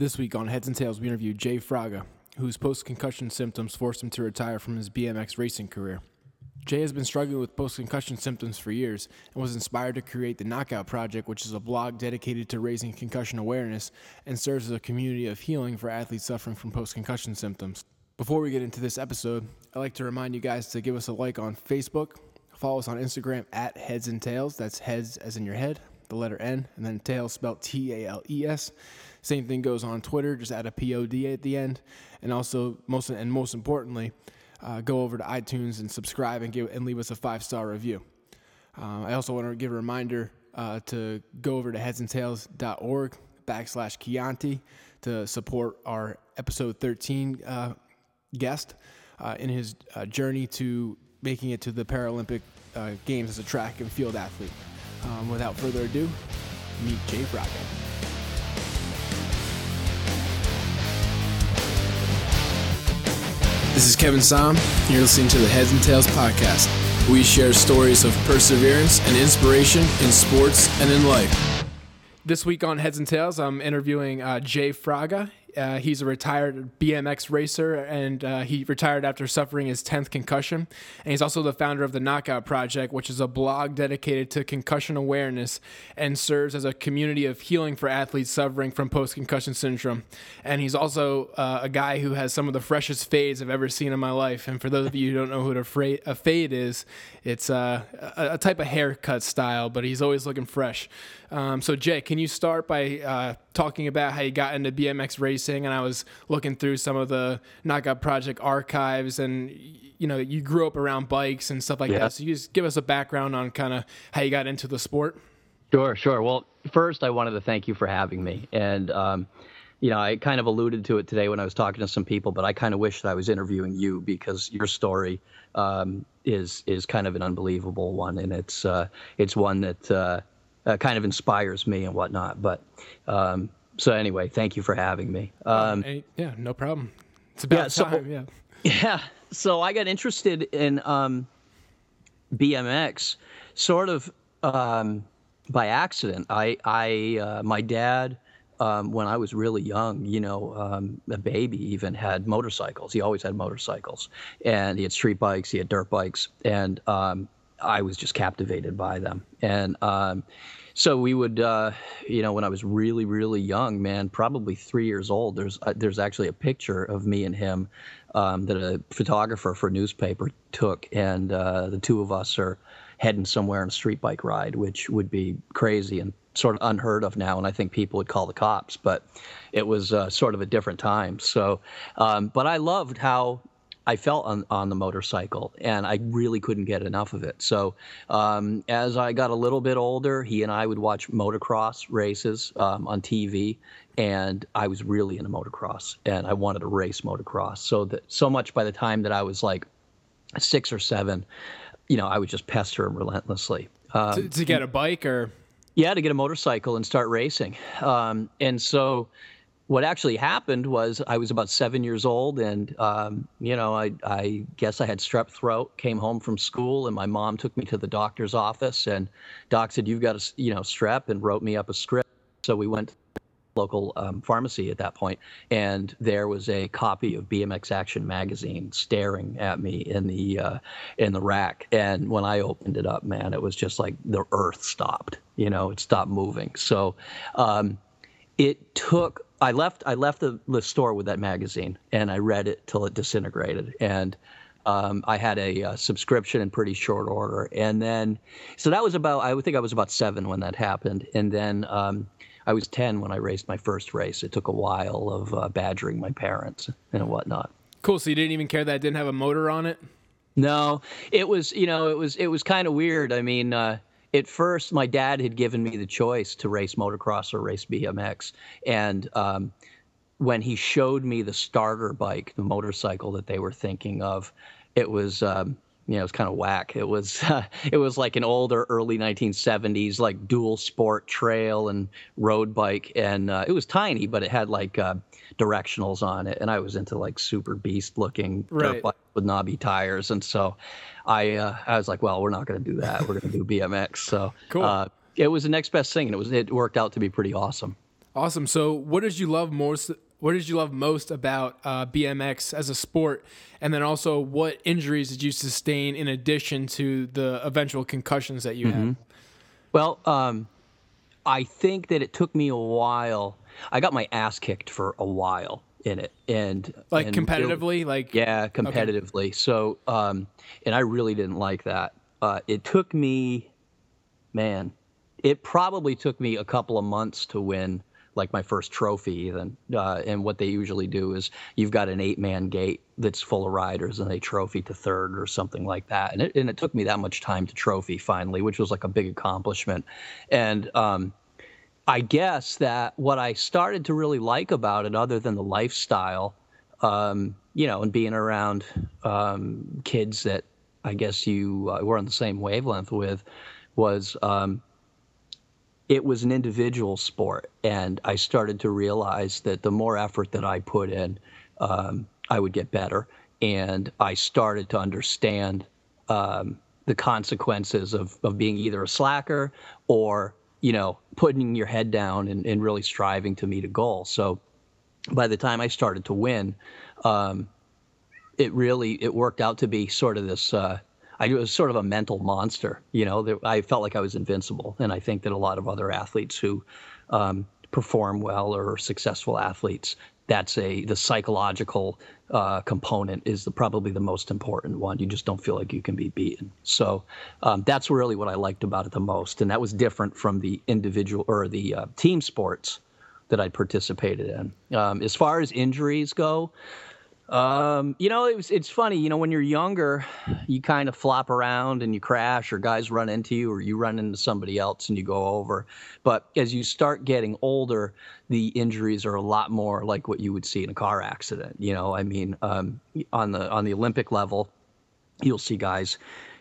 This week on Heads and Tails, we interview Jay Fraga, whose post concussion symptoms forced him to retire from his BMX racing career. Jay has been struggling with post concussion symptoms for years and was inspired to create the Knockout Project, which is a blog dedicated to raising concussion awareness and serves as a community of healing for athletes suffering from post concussion symptoms. Before we get into this episode, I'd like to remind you guys to give us a like on Facebook, follow us on Instagram at Heads and Tails. That's heads as in your head, the letter N, and then tails spelled T A L E S. Same thing goes on Twitter, just add a POD at the end. And also, most and most importantly, uh, go over to iTunes and subscribe and give and leave us a five star review. Uh, I also want to give a reminder uh, to go over to headsandtails.org backslash Chianti to support our episode 13 uh, guest uh, in his uh, journey to making it to the Paralympic Games as a track and field athlete. Um, without further ado, meet Jay Fraga. This is Kevin Saum. You're listening to the Heads and Tails podcast. We share stories of perseverance and inspiration in sports and in life. This week on Heads and Tails, I'm interviewing uh, Jay Fraga. Uh, he's a retired BMX racer, and uh, he retired after suffering his 10th concussion. And he's also the founder of the Knockout Project, which is a blog dedicated to concussion awareness and serves as a community of healing for athletes suffering from post concussion syndrome. And he's also uh, a guy who has some of the freshest fades I've ever seen in my life. And for those of you who don't know what a, fra- a fade is, it's uh, a, a, type of haircut style, but he's always looking fresh. Um, so, Jay, can you start by uh, talking about how you got into BMX racing? And I was looking through some of the Knockout Project archives, and you know, you grew up around bikes and stuff like yeah. that. So, you just give us a background on kind of how you got into the sport. Sure, sure. Well, first, I wanted to thank you for having me, and um, you know, I kind of alluded to it today when I was talking to some people, but I kind of wish that I was interviewing you because your story um, is is kind of an unbelievable one, and it's uh, it's one that uh, uh, kind of inspires me and whatnot. But um, so anyway, thank you for having me. Um, yeah, no problem. It's about yeah, so, time. Yeah. Yeah. So I got interested in um, BMX sort of um, by accident. I, I, uh, my dad, um, when I was really young, you know, um, a baby even had motorcycles. He always had motorcycles, and he had street bikes, he had dirt bikes, and um, I was just captivated by them. And um, so we would, uh, you know, when I was really, really young, man, probably three years old. There's uh, there's actually a picture of me and him um, that a photographer for a newspaper took, and uh, the two of us are heading somewhere on a street bike ride, which would be crazy and sort of unheard of now. And I think people would call the cops, but it was uh, sort of a different time. So, um, but I loved how I felt on, on the motorcycle, and I really couldn't get enough of it. So um, as I got a little bit older, he and I would watch motocross races um, on TV, and I was really into motocross, and I wanted to race motocross. So that so much by the time that I was like six or seven, you know, I would just pester him relentlessly. Um, to, to, get a bike or yeah, to get a motorcycle and start racing. Um, and so what actually happened was I was about seven years old, and um, you know, I, I guess I had strep throat. Came home from school, and my mom took me to the doctor's office, and doc said, "You've got a you know strep," and wrote me up a script. So we went to local um, pharmacy at that point, and there was a copy of BMX Action magazine staring at me in the uh, in the rack. And when I opened it up, man, it was just like the earth stopped. You know, it stopped moving. So. Um, it took I left I left the, the store with that magazine and I read it till it disintegrated and um, I had a, a, uh, subscription in pretty short order and then so that was about I would think I was about seven when that happened and then um, I was ten when I raced my first race. It took a while of uh, badgering my parents and whatnot. Cool. So you didn't even care that it didn't have a motor on it. No, it was you know it was it was kind of weird. I mean. Uh, at first, my dad had given me the choice to race motocross or race BMX. And um, when he showed me the starter bike, the motorcycle that they were thinking of, it was. Um, you know, it was kind of whack. It was uh, it was like an older early 1970s like dual sport trail and road bike, and uh, it was tiny, but it had like uh, directionals on it, and I was into like super beast looking right. dirt bike with knobby tires, and so I uh, I was like, well, we're not going to do that. We're going to do BMX. So cool. Uh, it was the next best thing, and it was it worked out to be pretty awesome. Awesome. So, what did you love most? What did you love most about uh, BMX as a sport? And then also, what injuries did you sustain in addition to the eventual concussions that you mm-hmm. had? Well, um, I think that it took me a while. I got my ass kicked for a while in it, and like and competitively, it, like yeah, competitively. Okay. So, um, and I really didn't like that. Uh, it took me, man, it probably took me a couple of months to win like my first trophy even uh, and what they usually do is you've got an eight man gate that's full of riders and they trophy to third or something like that. And it, and it took me that much time to trophy finally which was like a big accomplishment. And um, i guess that what i started to really like about it other than the lifestyle um, you know and being around um, kids that i guess you uh, were on the same wavelength with was um, it was an individual sport, and I started to realize that the more effort that I put in, um, I would get better, and I started to understand um, the consequences of of being either a slacker or you know putting your head down and, and really striving to meet a goal. So by the time I started to win, um, it really it worked out to be sort of this. Uh, I was sort of a mental monster. You know, I felt like I was invincible, and I think that a lot of other athletes who um, perform well or successful athletes, that's a the psychological uh, component is the, probably the most important one. You just don't feel like you can be beaten. So um, that's really what I liked about it the most, and that was different from the individual or the uh, team sports that I participated in. Um, as far as injuries go. Um, you know, it was, it's funny, you know, when you're younger, you kind of flop around and you crash, or guys run into you, or you run into somebody else and you go over. But as you start getting older, the injuries are a lot more like what you would see in a car accident. You know, I mean, um, on the on the Olympic level, you'll see guys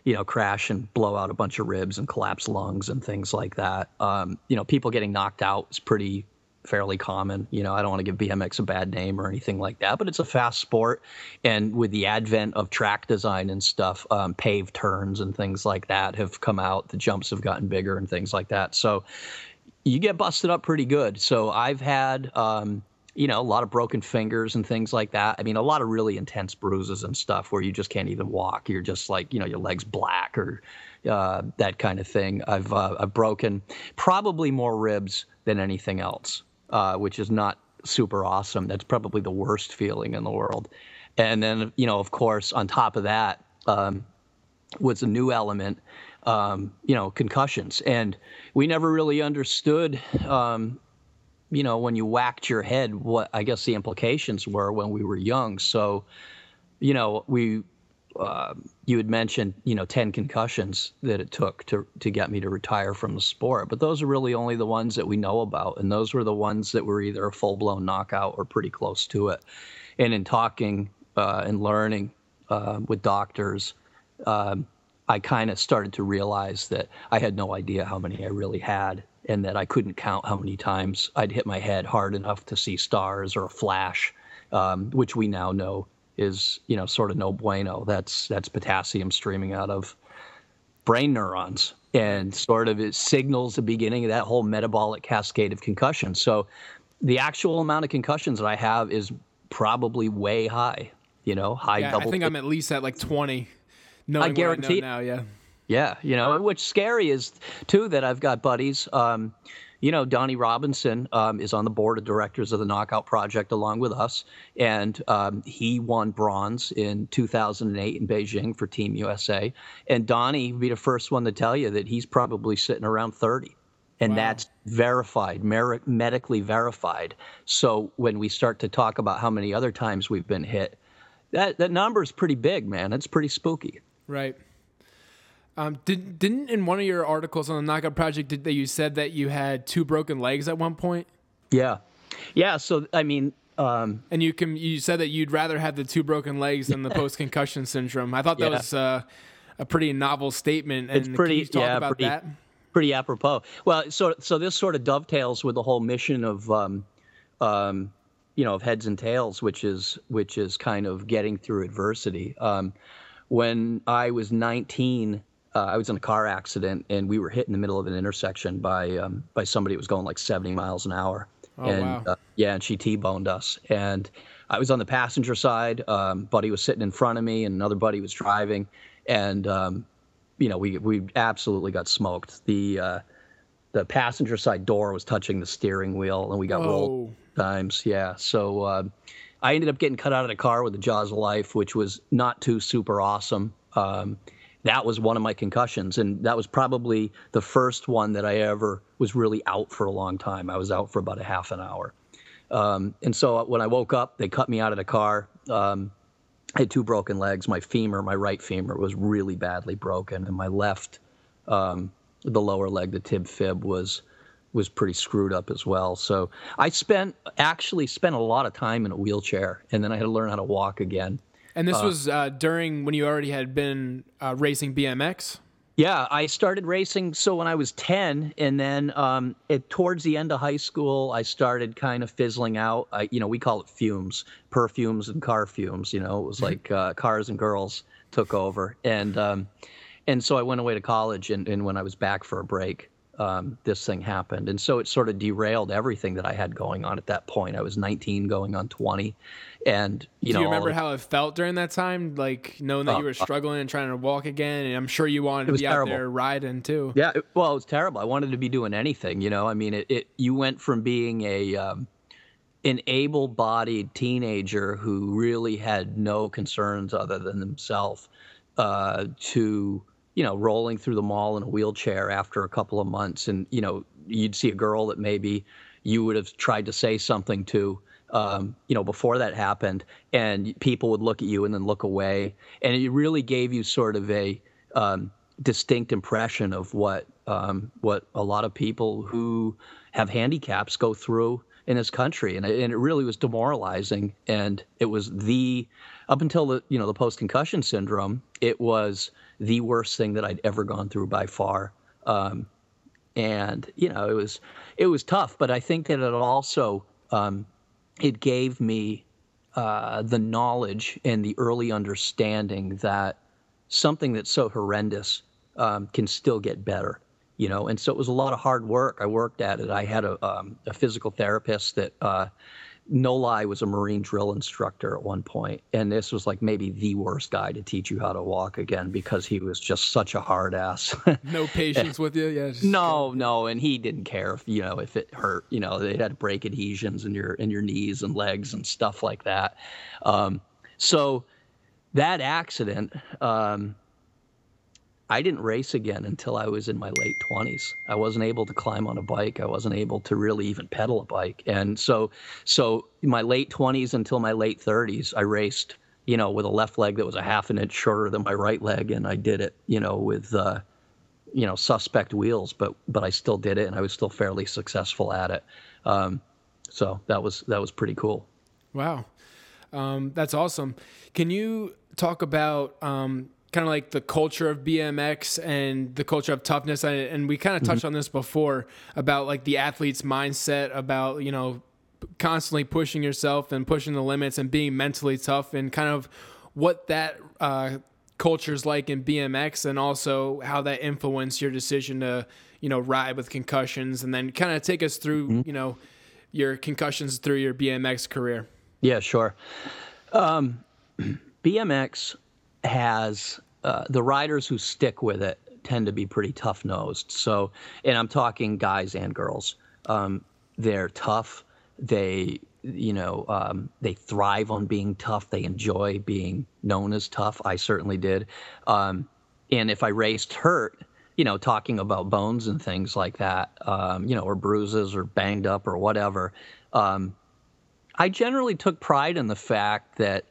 you know, crash and blow out a bunch of ribs and collapse lungs and things like that. Um, you know, people getting knocked out is pretty fairly common. You know, I don't want to give BMX a bad name or anything like that, but it's a fast sport. And with the advent of track design and stuff, um, paved turns and things like that have come out. The jumps have gotten bigger and things like that. So you get busted up pretty good. So I've had, um, you know, a lot of broken fingers and things like that. I mean, a lot of really intense bruises and stuff where you just can't even walk. You're just like, you know, your legs black or uh, that kind of thing. I've uh, I've broken probably more ribs than anything else uh, which is not super awesome. That's probably the worst feeling in the world. And then, you know, of course, on top of that, um, was a new element, um, you know, concussions. And we never really understood, um, you know, when you whacked your head, what I guess the implications were when we were young. So, you know, we uh, you had mentioned, you know, 10 concussions that it took to, to get me to retire from the sport. But those are really only the ones that we know about. And those were the ones that were either a full blown knockout or pretty close to it. And in talking uh, and learning uh, with doctors, um, I kind of started to realize that I had no idea how many I really had and that I couldn't count how many times I'd hit my head hard enough to see stars or a flash, um, which we now know is you know sort of no bueno. That's that's potassium streaming out of brain neurons, and sort of it signals the beginning of that whole metabolic cascade of concussion. So the actual amount of concussions that I have is probably way high. You know, high yeah, double. I think I'm at least at like 20. I guarantee I now, yeah. Yeah, you know, what's scary is too that I've got buddies. Um, you know, Donnie Robinson um, is on the board of directors of the Knockout Project along with us, and um, he won bronze in 2008 in Beijing for Team USA. And Donnie would be the first one to tell you that he's probably sitting around 30. And wow. that's verified, mer- medically verified. So when we start to talk about how many other times we've been hit, that, that number is pretty big, man. It's pretty spooky. Right. Um, did didn't in one of your articles on the Knockout Project did that you said that you had two broken legs at one point? Yeah, yeah. So I mean, um, and you can you said that you'd rather have the two broken legs than the post concussion syndrome. I thought that yeah. was uh, a pretty novel statement. And it's pretty yeah, pretty, that? Pretty apropos. Well, so so this sort of dovetails with the whole mission of. Um, um, you know, of heads and tails, which is which is kind of getting through adversity. Um, when I was 19, uh, I was in a car accident and we were hit in the middle of an intersection by um, by somebody that was going like 70 miles an hour. Oh, and wow. uh, yeah, and she T-boned us. And I was on the passenger side. Um, buddy was sitting in front of me, and another buddy was driving. And um, you know, we we absolutely got smoked. The uh, the passenger side door was touching the steering wheel, and we got rolled Whoa. times. Yeah. So uh, I ended up getting cut out of the car with the jaws of life, which was not too super awesome. Um, that was one of my concussions, and that was probably the first one that I ever was really out for a long time. I was out for about a half an hour. Um, and so when I woke up, they cut me out of the car. Um, I had two broken legs. My femur, my right femur, was really badly broken, and my left, um, the lower leg, the tib fib, was was pretty screwed up as well. So I spent actually spent a lot of time in a wheelchair, and then I had to learn how to walk again. And this was uh, during when you already had been uh, racing BMX. Yeah, I started racing so when I was 10, and then um, it, towards the end of high school, I started kind of fizzling out. I, you know, we call it fumes, perfumes and car fumes. You know, it was like uh, cars and girls took over, and um, and so I went away to college, and, and when I was back for a break, um, this thing happened, and so it sort of derailed everything that I had going on at that point. I was 19, going on 20, and you Do know, you remember how it felt during that time, like knowing that you were struggling and trying to walk again? And I'm sure you wanted to be out there riding too. Yeah, it, well, it was terrible. I wanted to be doing anything, you know. I mean, it, it you went from being a um, an able-bodied teenager who really had no concerns other than himself uh, to you know rolling through the mall in a wheelchair after a couple of months, and you know you'd see a girl that maybe you would have tried to say something to. Um, you know, before that happened, and people would look at you and then look away, and it really gave you sort of a um, distinct impression of what um, what a lot of people who have handicaps go through in this country, and it, and it really was demoralizing. And it was the up until the you know the post concussion syndrome, it was the worst thing that I'd ever gone through by far. Um, and you know it was it was tough, but I think that it also um, it gave me uh, the knowledge and the early understanding that something that's so horrendous um, can still get better, you know. And so it was a lot of hard work. I worked at it. I had a, um, a physical therapist that, uh, no lie, was a Marine drill instructor at one point, and this was like maybe the worst guy to teach you how to walk again because he was just such a hard ass. No patience with you. Yeah. No, no, and he didn't care if you know if it hurt. You know, they had to break adhesions in your in your knees and legs and stuff like that. Um, so that accident, um, I didn't race again until I was in my late twenties. I wasn't able to climb on a bike. I wasn't able to really even pedal a bike, and so so my late twenties until my late thirties, I raced. You know, with a left leg that was a half an inch shorter than my right leg, and I did it. You know, with uh, you know suspect wheels but but i still did it and i was still fairly successful at it um, so that was that was pretty cool Wow. Um, that's awesome. Can you talk about um, kind of like the culture of BMX and the culture of toughness? And, and we kind of touched on this before about like the athlete's mindset about, you know, constantly pushing yourself and pushing the limits and being mentally tough and kind of what that uh, culture is like in BMX and also how that influenced your decision to, you know, ride with concussions and then kind of take us through, you know, your concussions through your BMX career. yeah sure um, bmx has uh, the riders who stick with it tend to be pretty tough nosed so and i'm talking guys and girls. Um, they're tough. They you know um, they thrive on being tough. They enjoy being known as tough. I certainly did. Um, and if i raced hurt you know talking about bones and things like that um, you know or bruises or banged up or whatever um, i generally took pride in the fact that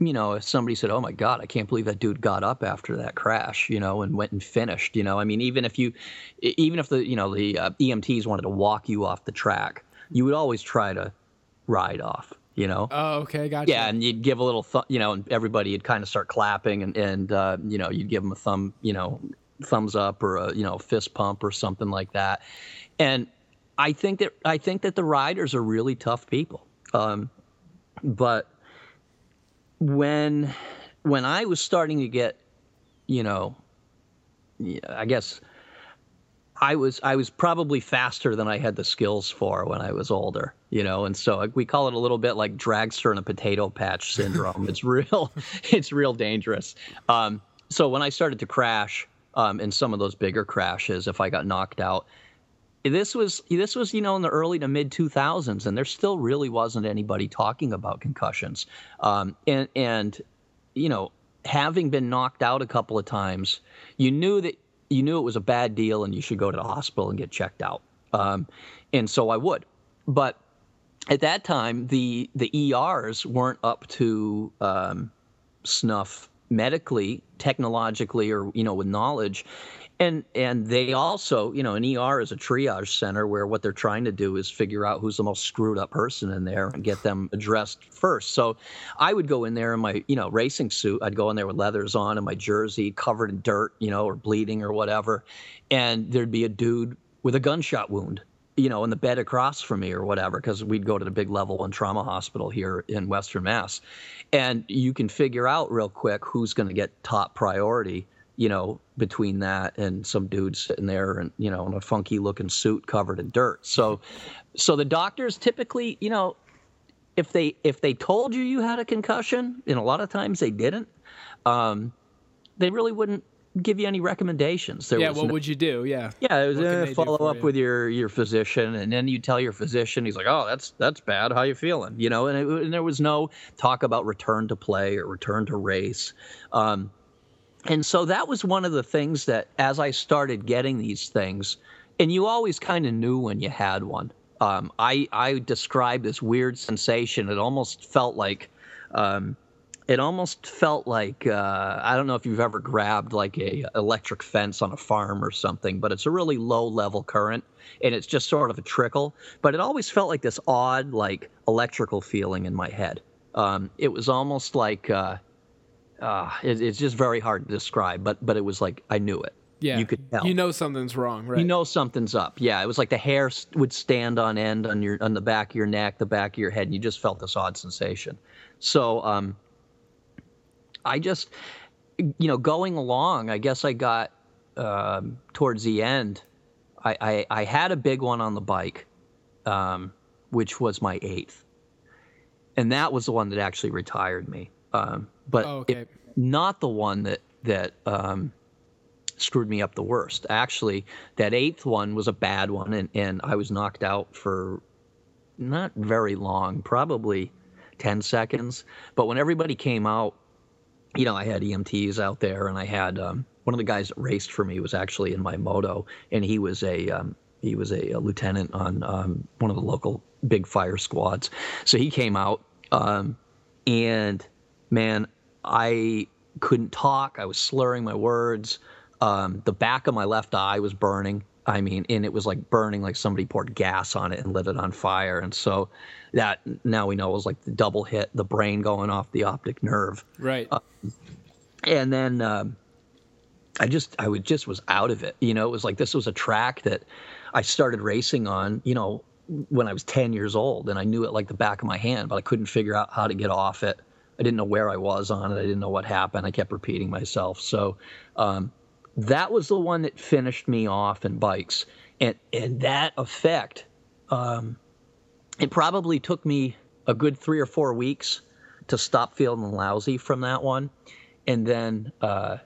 you know, if somebody said, "Oh my God, I can't believe that dude got up after that crash," you know, and went and finished, you know, I mean, even if you, even if the, you know, the uh, EMTs wanted to walk you off the track, you would always try to ride off, you know. Oh, okay, gotcha. Yeah, and you'd give a little, th- you know, and everybody would kind of start clapping, and and uh, you know, you'd give them a thumb, you know, thumbs up or a you know fist pump or something like that. And I think that I think that the riders are really tough people. Um, but when when I was starting to get, you know, I guess I was I was probably faster than I had the skills for when I was older, you know, and so we call it a little bit like dragster in a potato patch syndrome. it's real, it's real dangerous. Um, so when I started to crash um, in some of those bigger crashes, if I got knocked out, this was this was you know in the early to mid 2000s, and there still really wasn't anybody talking about concussions, um, and and you know having been knocked out a couple of times, you knew that you knew it was a bad deal and you should go to the hospital and get checked out. Um, and so I would. But at that time, the the ERs weren't up to um, snuff medically, technologically, or you know, with knowledge and and they also you know an er is a triage center where what they're trying to do is figure out who's the most screwed up person in there and get them addressed first. So i would go in there in my you know racing suit. I'd go in there with leathers on and my jersey covered in dirt you know or bleeding or whatever. And there'd be a dude with a gunshot wound you know in the bed across from me or whatever because we'd go to the big level one trauma hospital here in western mass. And you can figure out real quick who's going to get top priority you know, between that and some dude sitting there and, you know, in a funky looking suit covered in dirt. So, so the doctors typically, you know, if they if they told you you had a concussion, and a lot of times they didn't, um, they really wouldn't give you any recommendations. There yeah, what no, would you do? Yeah. Yeah, it was uh, follow up you? with your your physician, and then you tell your physician, he's like, "Oh, that's that's bad. How you feeling?" You know, and, it, and there was no talk about return to play or return to race. Um, and so that was one of the things that as I started getting these things, and you always kind of knew when you had one. Um, I I described this weird sensation. It almost felt like, um, it almost felt like uh, I don't know if you've ever grabbed like a electric fence on a farm or something, but it's a really low level current and it's just sort of a trickle. But it always felt like this odd like electrical feeling in my head. Um, it was almost like. Uh, uh, it, it's just very hard to describe, but but it was like I knew it. Yeah, you could tell. You know something's wrong, right? You know something's up. Yeah, it was like the hair would stand on end on your on the back of your neck, the back of your head, and you just felt this odd sensation. So, um, I just, you know, going along, I guess I got um, towards the end. I, I, I had a big one on the bike, um, which was my eighth, and that was the one that actually retired me. Um, but oh, okay. it, not the one that that um, screwed me up the worst. Actually, that eighth one was a bad one, and, and I was knocked out for not very long, probably 10 seconds. But when everybody came out, you know, I had EMTs out there, and I had um, one of the guys that raced for me was actually in my moto, and he was a um, he was a, a, lieutenant on um, one of the local big fire squads. So he came out, um, and man, I couldn't talk. I was slurring my words. Um, the back of my left eye was burning. I mean, and it was like burning like somebody poured gas on it and lit it on fire. And so that now we know was like the double hit, the brain going off the optic nerve. Right. Uh, and then um, I just, I would just was out of it. You know, it was like this was a track that I started racing on, you know, when I was 10 years old and I knew it like the back of my hand, but I couldn't figure out how to get off it. I didn't know where I was on it. I didn't know what happened. I kept repeating myself. So um, that was the one that finished me off in bikes, and and that effect, um, it probably took me a good three or four weeks to stop feeling lousy from that one, and then uh,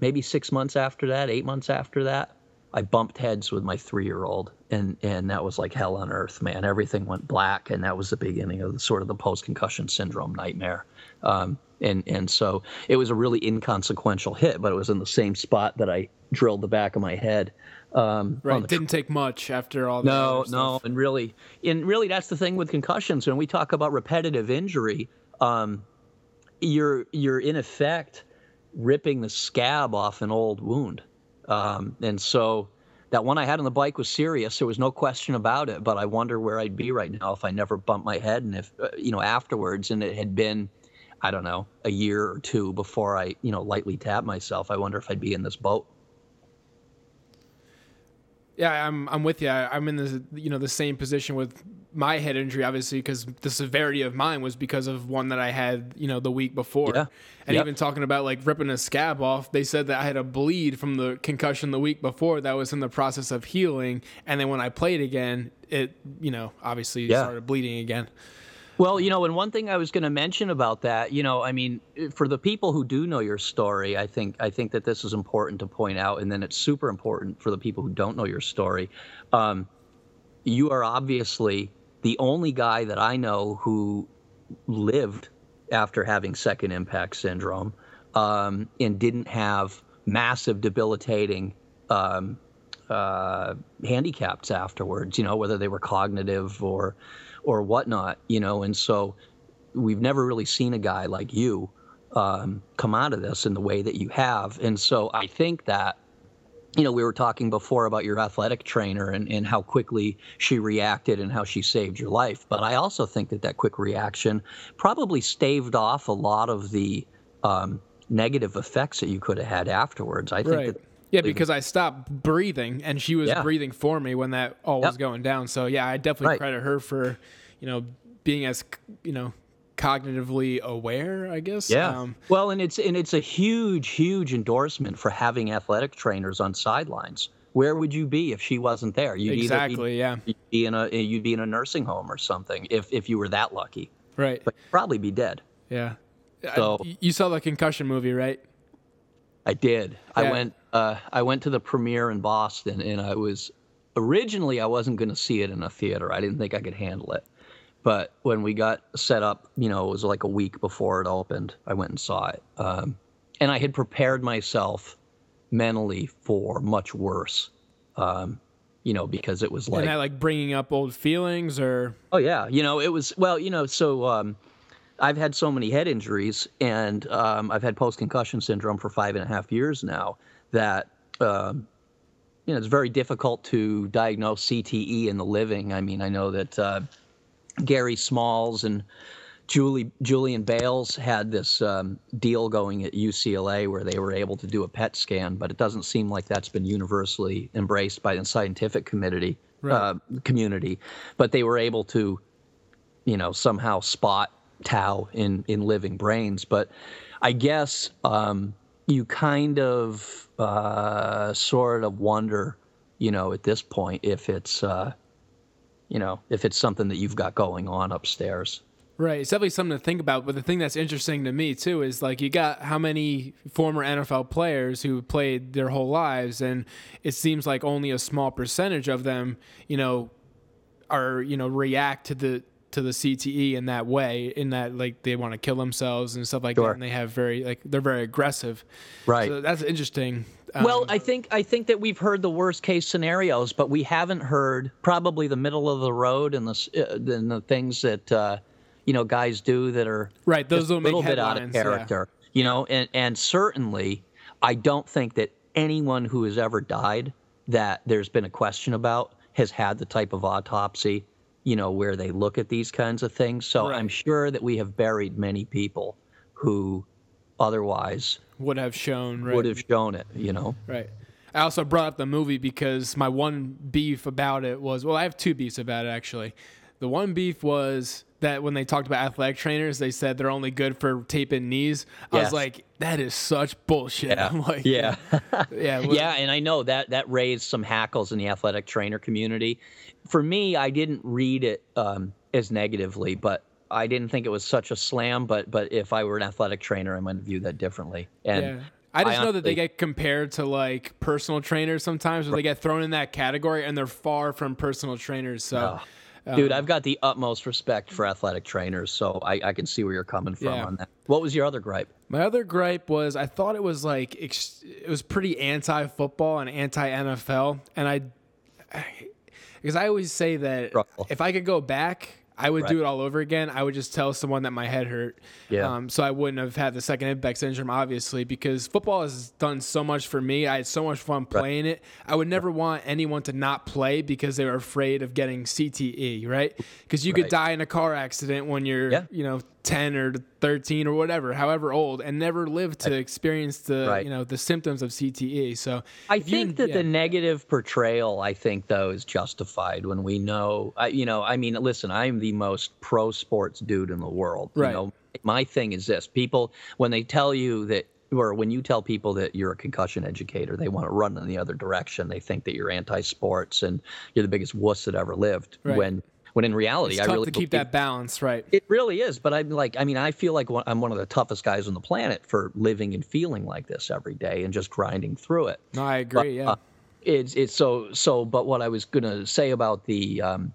maybe six months after that, eight months after that, I bumped heads with my three year old, and and that was like hell on earth, man. Everything went black, and that was the beginning of the, sort of the post concussion syndrome nightmare. Um, and and so it was a really inconsequential hit, but it was in the same spot that I drilled the back of my head. Um, right, didn't take much after all. No, no, and really, and really, that's the thing with concussions. When we talk about repetitive injury, um, you're you're in effect ripping the scab off an old wound. Um, and so that one I had on the bike was serious. There was no question about it. But I wonder where I'd be right now if I never bumped my head and if, uh, you know, afterwards, and it had been, I don't know, a year or two before I, you know, lightly tapped myself. I wonder if I'd be in this boat. Yeah, I'm I'm with you. I, am in the you know the same position with my head injury, obviously, because the severity of mine was because of one that I had, you know, the week before. Yeah. And Yep. even talking about like ripping a scab off, they said that I had a bleed from the concussion the week before that was in the process of healing. And then when I played again, it, you know, obviously Yeah. started bleeding again. Well, you know, and one thing I was going to mention about that, you know, I mean, for the people who do know your story, I think I think that this is important to point out, and then it's super important for the people who don't know your story. Um, you are obviously the only guy that I know who lived after having second impact syndrome um, and didn't have massive debilitating um, uh, handicaps afterwards, you know, whether they were cognitive or or whatnot, you know, and so we've never really seen a guy like you um, come out of this in the way that you have, and so I think that. You know, we were talking before about your athletic trainer and, and how quickly she reacted and how she saved your life. But I also think that that quick reaction probably staved off a lot of the um, negative effects that you could have had afterwards. I think Right. that Yeah, because I stopped breathing and she was Yeah. breathing for me when that all was Yep. going down. So yeah, I definitely Right. credit her for, you know, being as you know cognitively aware. I guess. Yeah. Um, well, and it's and it's a huge, huge endorsement for having athletic trainers on sidelines. Where would you be if she wasn't there? You'd exactly. Yeah. Be, you'd be in a you'd be in a nursing home or something if if you were that lucky. Right. But you'd probably be dead. Yeah. I- So- you saw the concussion movie, right? I did. I went. Uh, I went to the premiere in Boston, and I was originally I wasn't going to see it in a theater. I didn't think I could handle it. But when we got set up, you know, it was like a week before it opened. I went and saw it, um, and I had prepared myself mentally for much worse. Um, you know, because it was like and that like bringing up old feelings or Oh yeah, you know it was well, you know, so um, I've had so many head injuries, and um, I've had post concussion syndrome for five and a half years now. That um, you know it's very difficult to diagnose CTE in the living. I mean, I know that uh, Gary Smalls and Julie Julian Bailes had this um, deal going at UCLA where they were able to do a PET scan, but it doesn't seem like that's been universally embraced by the scientific community. Right. Uh, community, but they were able to, you know, somehow spot tau in in living brains. But I guess um, you kind of uh, sort of wonder, you know, at this point if it's, uh, you know, if it's something that you've got going on upstairs. Right. It's definitely something to think about. But the thing that's interesting to me too is like you got how many former NFL players who played their whole lives, and it seems like only a small percentage of them, you know, are you know react to the to the CTE in that way, in that like they want to kill themselves and stuff like Sure. that, and they have very like they're very aggressive. Right. So that's interesting. Um, Well, I think I think that we've heard the worst case scenarios, but we haven't heard probably the middle of the road and the uh, and the things that uh, you know guys do that are Right, those a little bit out of headlines, yeah. character. You know, and and certainly I don't think that anyone who has ever died that there's been a question about has had the type of autopsy, you know, where they look at these kinds of things. So Right. I'm sure that we have buried many people who otherwise would have shown right. would have shown it. You know. Right. I also brought up the movie because my one beef about it was well, I have two beefs about it actually. The one beef was that when they talked about athletic trainers, they said they're only good for taping knees. I was like, that is such bullshit. I'm like, yeah. yeah, well, yeah, and I know that that raised some hackles in the athletic trainer community. For me, I didn't read it um, as negatively, but I didn't think it was such a slam. But but if I were an athletic trainer, I might view that differently. And yeah. I just know that they get compared to like personal trainers sometimes, where they get thrown in that category, and they're far from personal trainers. So, ah. uh, Dude, I've got the utmost respect for athletic trainers, so I, I can see where you're coming from Yeah. on that. What was your other gripe? My other gripe was I thought it was like it was pretty anti-football and anti-NFL, and I because I always say that Struggle. if I could go back, I would do it all over again. I would just tell someone that my head hurt, Yeah. um, so I wouldn't have had the second impact syndrome, obviously, because football has done so much for me. I had so much fun playing it. I would never want anyone to not play because they were afraid of getting CTE, right? Because you could die in a car accident when you're, Yeah. you know, 10 or 13 or whatever, however old, and never lived to experience the Right. you know the symptoms of CTE. So I if you- think that yeah. the negative portrayal, I think, though, is justified when we know, I, you know, I mean, listen, I'm the most pro sports dude in the world. Right. You know, my thing is this: people, when they tell you that, or when you tell people that you're a concussion educator, they want to run in the other direction. They think that you're anti-sports and you're the biggest wuss that ever lived. Right. When, when in reality, it's I tough really to keep that balance, right? it really is, but I'm like, I mean, I feel like I'm one of the toughest guys on the planet for living and feeling like this every day and just grinding through it No, I agree. Yeah. uh, it's it's so so but what i was going to say about the um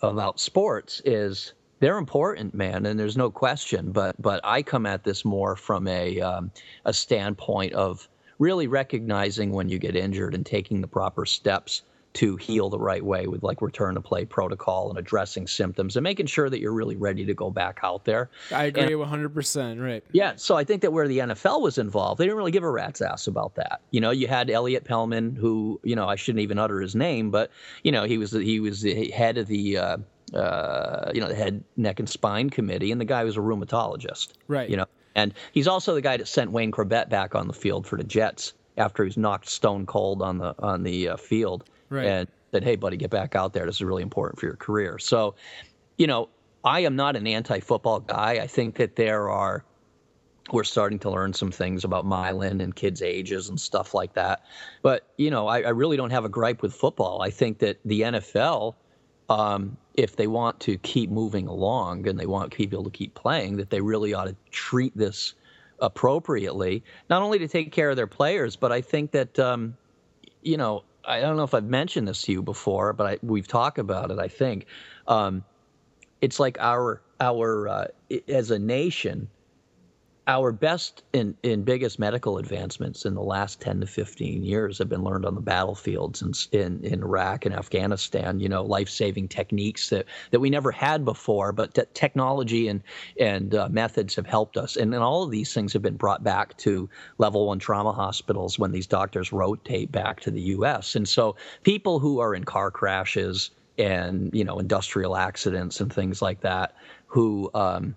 about sports is they're important man and there's no question but but i come at this more from a um, a standpoint of really recognizing when you get injured and taking the proper steps to heal the right way with like return to play protocol and addressing symptoms and making sure that you're really ready to go back out there I agree 100%. Right. yeah, so I think that where the NFL was involved, they didn't really give a rat's ass about that. You know, you had Elliot Pellman, who you know I shouldn't even utter his name, but you know he was the, he was the head of the uh, uh, you know the head neck and spine committee, and the guy was a rheumatologist. Right. You know, and he's also the guy that sent Wayne Chrebet back on the field for the Jets after he was knocked stone cold on the on the uh, field, Right. and said, "Hey, buddy, get back out there. This is really important for your career." So, you know, I am not an anti-football guy. I think that there are we're starting to learn some things about myelin and kids' ages and stuff like that. But you know, I, I really don't have a gripe with football. I think that the NFL, um, if they want to keep moving along and they want people to keep playing, that they really ought to treat this appropriately, not only to take care of their players, but I think that um, you know, I don't know if I've mentioned this to you before, but I, we've talked about it. I think um, it's like our our uh, as a nation, our best and, and biggest medical advancements in the last 10 to 15 years have been learned on the battlefields in, in, in Iraq and Afghanistan, you know, life-saving techniques that, that we never had before, but te- technology and, and uh, methods have helped us. And, then all of these things have been brought back to level one trauma hospitals when these doctors rotate back to the U.S. And so people who are in car crashes and, you know, industrial accidents and things like that who, um,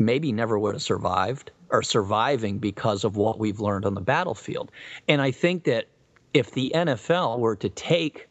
maybe never would have survived or surviving because of what we've learned on the battlefield. And I think that if the NFL were to take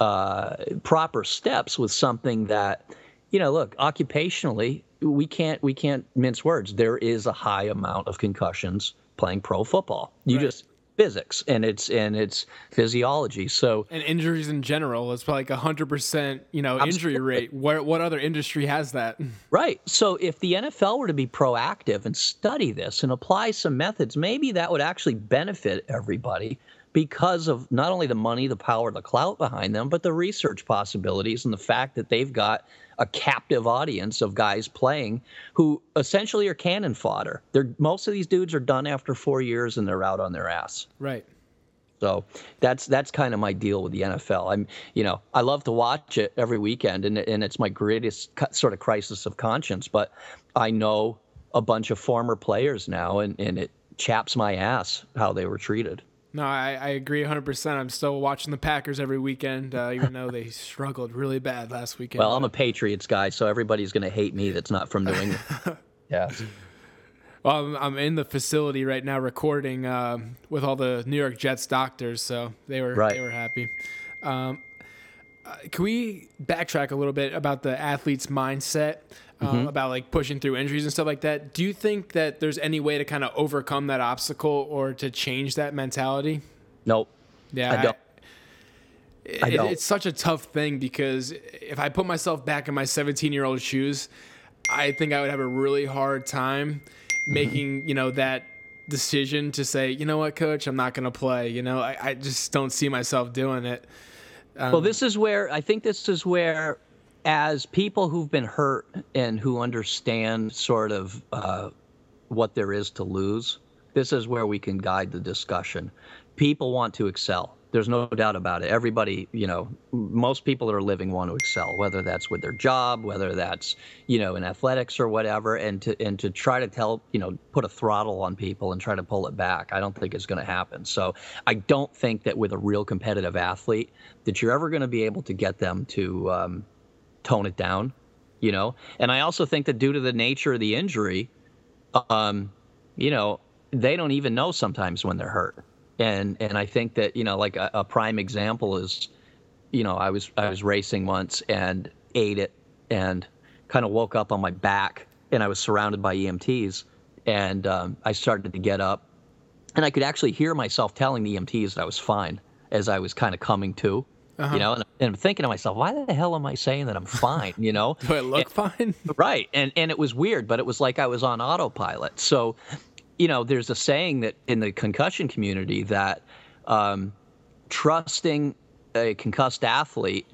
uh, proper steps with something that, you know, look, occupationally, we can't we can't mince words. There is a high amount of concussions playing pro football. You Right. just physics and it's and it's physiology. So And injuries in general, it's probably like a hundred percent, you know, injury Absolutely. rate. What what other industry has that? Right. So if the NFL were to be proactive and study this and apply some methods, maybe that would actually benefit everybody because of not only the money, the power, the clout behind them, but the research possibilities and the fact that they've got a captive audience of guys playing who essentially are cannon fodder. They're most of these dudes are done after 4 years and they're out on their ass. Right. So that's that's kind of my deal with the NFL. I'm, you know, I love to watch it every weekend, and and it's my greatest sort of crisis of conscience. But I know a bunch of former players now, and and it chaps my ass how they were treated. No, I, I agree 100%. I'm still watching the Packers every weekend, uh, even though they struggled really bad last weekend. Well, I'm a Patriots guy, so everybody's going to hate me that's not from New England. yeah. Well, I'm, I'm in the facility right now recording um, with all the New York Jets doctors, so they were Right. they were happy. Um, uh, can we backtrack a little bit about the athlete's mindset, um, about like pushing through injuries and stuff like that? Do you think that there's any way to kind of overcome that obstacle or to change that mentality? Nope. Yeah, I don't. it- I don't. it's such a tough thing because if I put myself back in my 17 year old shoes, I think I would have a really hard time Mm-hmm. making, you know, that decision to say, you know what, coach, I'm not going to play. You know, I, I just don't see myself doing it. well, this is where I think this is where, as people who've been hurt and who understand sort of uh, what there is to lose, this is where we can guide the discussion. People want to excel. There's no doubt about it. Everybody, you know, most people that are living want to excel, whether that's with their job, whether that's, you know, in athletics or whatever, and to and to try to tell, you know, put a throttle on people and try to pull it back. I don't think it's going to happen. So I don't think that with a real competitive athlete that you're ever going to be able to get them to um, tone it down, you know. And I also think that due to the nature of the injury, um, you know, they don't even know sometimes when they're hurt. And and I think that you know, like a, a prime example is, you know, I was I was racing once and ate it and kind of woke up on my back and I was surrounded by EMTs and um, I started to get up and I could actually hear myself telling the EMTs that I was fine as I was kind of coming to. Uh-huh. You know, and, and I'm thinking to myself, why the hell am I saying that I'm fine? You know, Do I look fine? Right. And and it was weird, but it was like I was on autopilot. So, you know, there's a saying that in the concussion community that um, trusting a concussed athlete,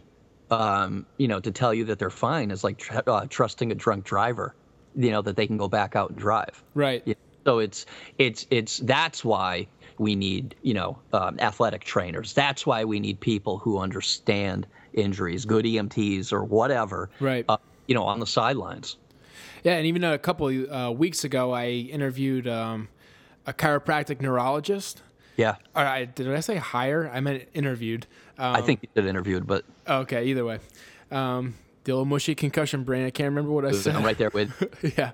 um, you know, to tell you that they're fine is like tr- uh, trusting a drunk driver, you know, that they can go back out and drive. Right. Yeah. So it's it's it's that's why we need you know um, athletic trainers. That's why we need people who understand injuries, good EMTs or whatever. Right. Uh, you know, on the sidelines. Yeah, and even a couple uh, weeks ago, I interviewed um, a chiropractic neurologist. Yeah. Or I, did I say hire? I meant interviewed. Um, I think you did interviewed, but Okay, either way. Um, the old mushy concussion brain. I can't remember what I said. I'm right there with. yeah.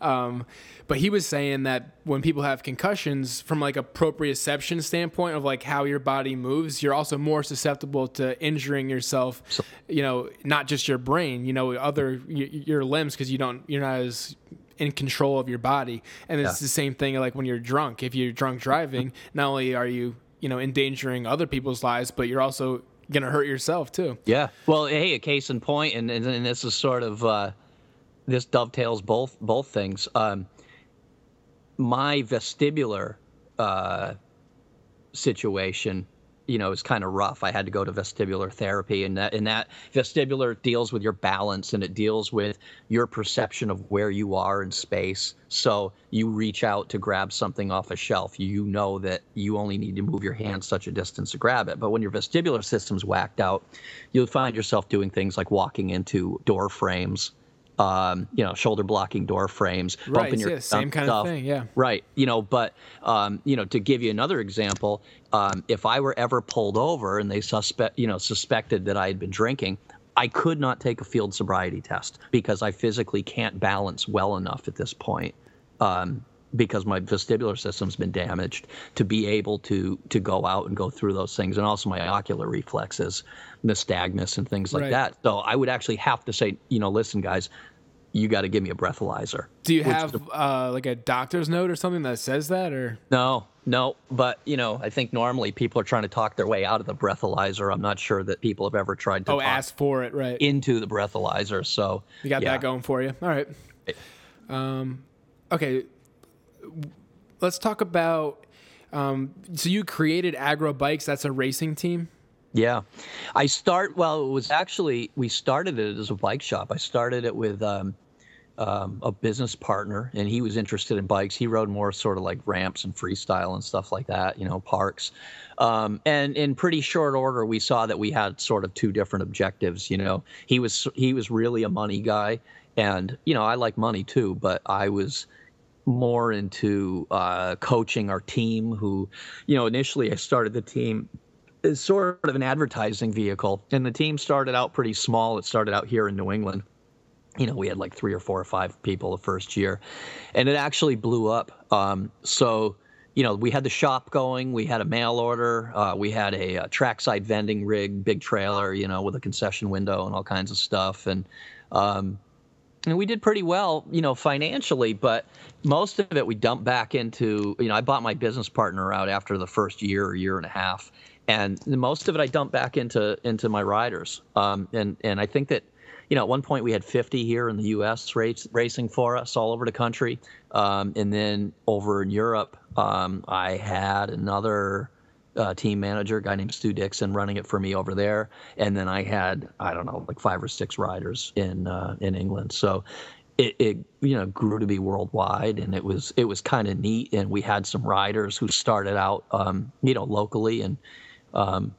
Um, but he was saying that when people have concussions, from like a proprioception standpoint of like how your body moves, you're also more susceptible to injuring yourself. So- you know, not just your brain. You know, other y- your limbs because you don't you're not as in control of your body. And it's Yeah. the same thing like when you're drunk. If you're drunk driving, not only are you you know endangering other people's lives, but you're also gonna hurt yourself too. Yeah. Well, hey, a case in point, and and, and this is sort of uh, this dovetails both both things. Um, my vestibular uh, situation, you know, is kind of rough. I had to go to vestibular therapy, and that and that vestibular deals with your balance and it deals with your perception of where you are in space. So you reach out to grab something off a shelf, you know that you only need to move your hand such a distance to grab it. But when your vestibular system's whacked out, you'll find yourself doing things like walking into door frames. Um, you know, shoulder blocking door frames, Right, bumping your yeah, same kind of stuff. thing, yeah. Right. You know, but um, you know, to give you another example, um, if I were ever pulled over and they suspect, you know, suspected that I had been drinking, I could not take a field sobriety test because I physically can't balance well enough at this point. Um, because my vestibular system's been damaged to be able to to go out and go through those things and also my ocular reflexes nystagmus and things like Right. that so i would actually have to say you know listen guys you got to give me a breathalyzer Do you have uh, like a doctor's note or something that says that, or No, no, but you know, I think normally people are trying to talk their way out of the breathalyzer. I'm not sure that people have ever tried to oh, talk ask for it, right? into the breathalyzer. So You got yeah. that going for you. All right. Um, okay. Let's talk about. Um, so you created Agro Bikes. That's a racing team. Yeah, I start. Well, it was actually we started it as a bike shop. I started it with um, um, a business partner, and he was interested in bikes. He rode more sort of like ramps and freestyle and stuff like that, you know, parks. Um, and in pretty short order, we saw that we had sort of two different objectives. You know, he was he was really a money guy, and you know, I like money too, but I was more into uh, coaching our team. Who, you know, initially I started the team is sort of an advertising vehicle. And the team started out pretty small. It started out here in New England. You know, we had like three or four or five people the first year, and it actually blew up. Um, so, you know, we had the shop going, we had a mail order, uh, we had a, uh trackside vending rig, big trailer, you know, with a concession window and all kinds of stuff. And, um, and we did pretty well, you know, financially, but most of it we dumped back into, you know, I bought my business partner out after the first year or year and a half, and most of it I dumped back into into my riders. Um, and and I think that, you know, at one point we had 50 here in the U.S. race, racing for us all over the country, um, and then over in Europe, um, I had another uh, team manager, guy named Stu Dixon, running it for me over there, and then I had I don't know like five or six riders in uh, in England. So it, it you know grew to be worldwide, and it was it was kind of neat. And we had some riders who started out um, you know locally and um,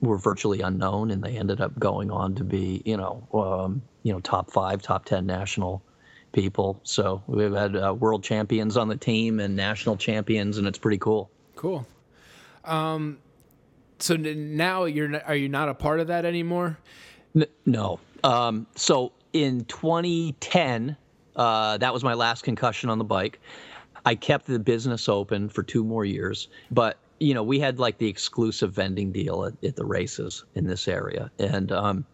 were virtually unknown, and they ended up going on to be you know um, you know top five, top ten national people. So we've had uh, world champions on the team and national champions, and it's pretty cool. Cool. Um, so n- now you're n- are you not a part of that anymore? N- no. Um, so in 2010, Uh, that was my last concussion on the bike. I kept the business open for two more years, but you know we had like the exclusive vending deal at, at the races in this area, and um,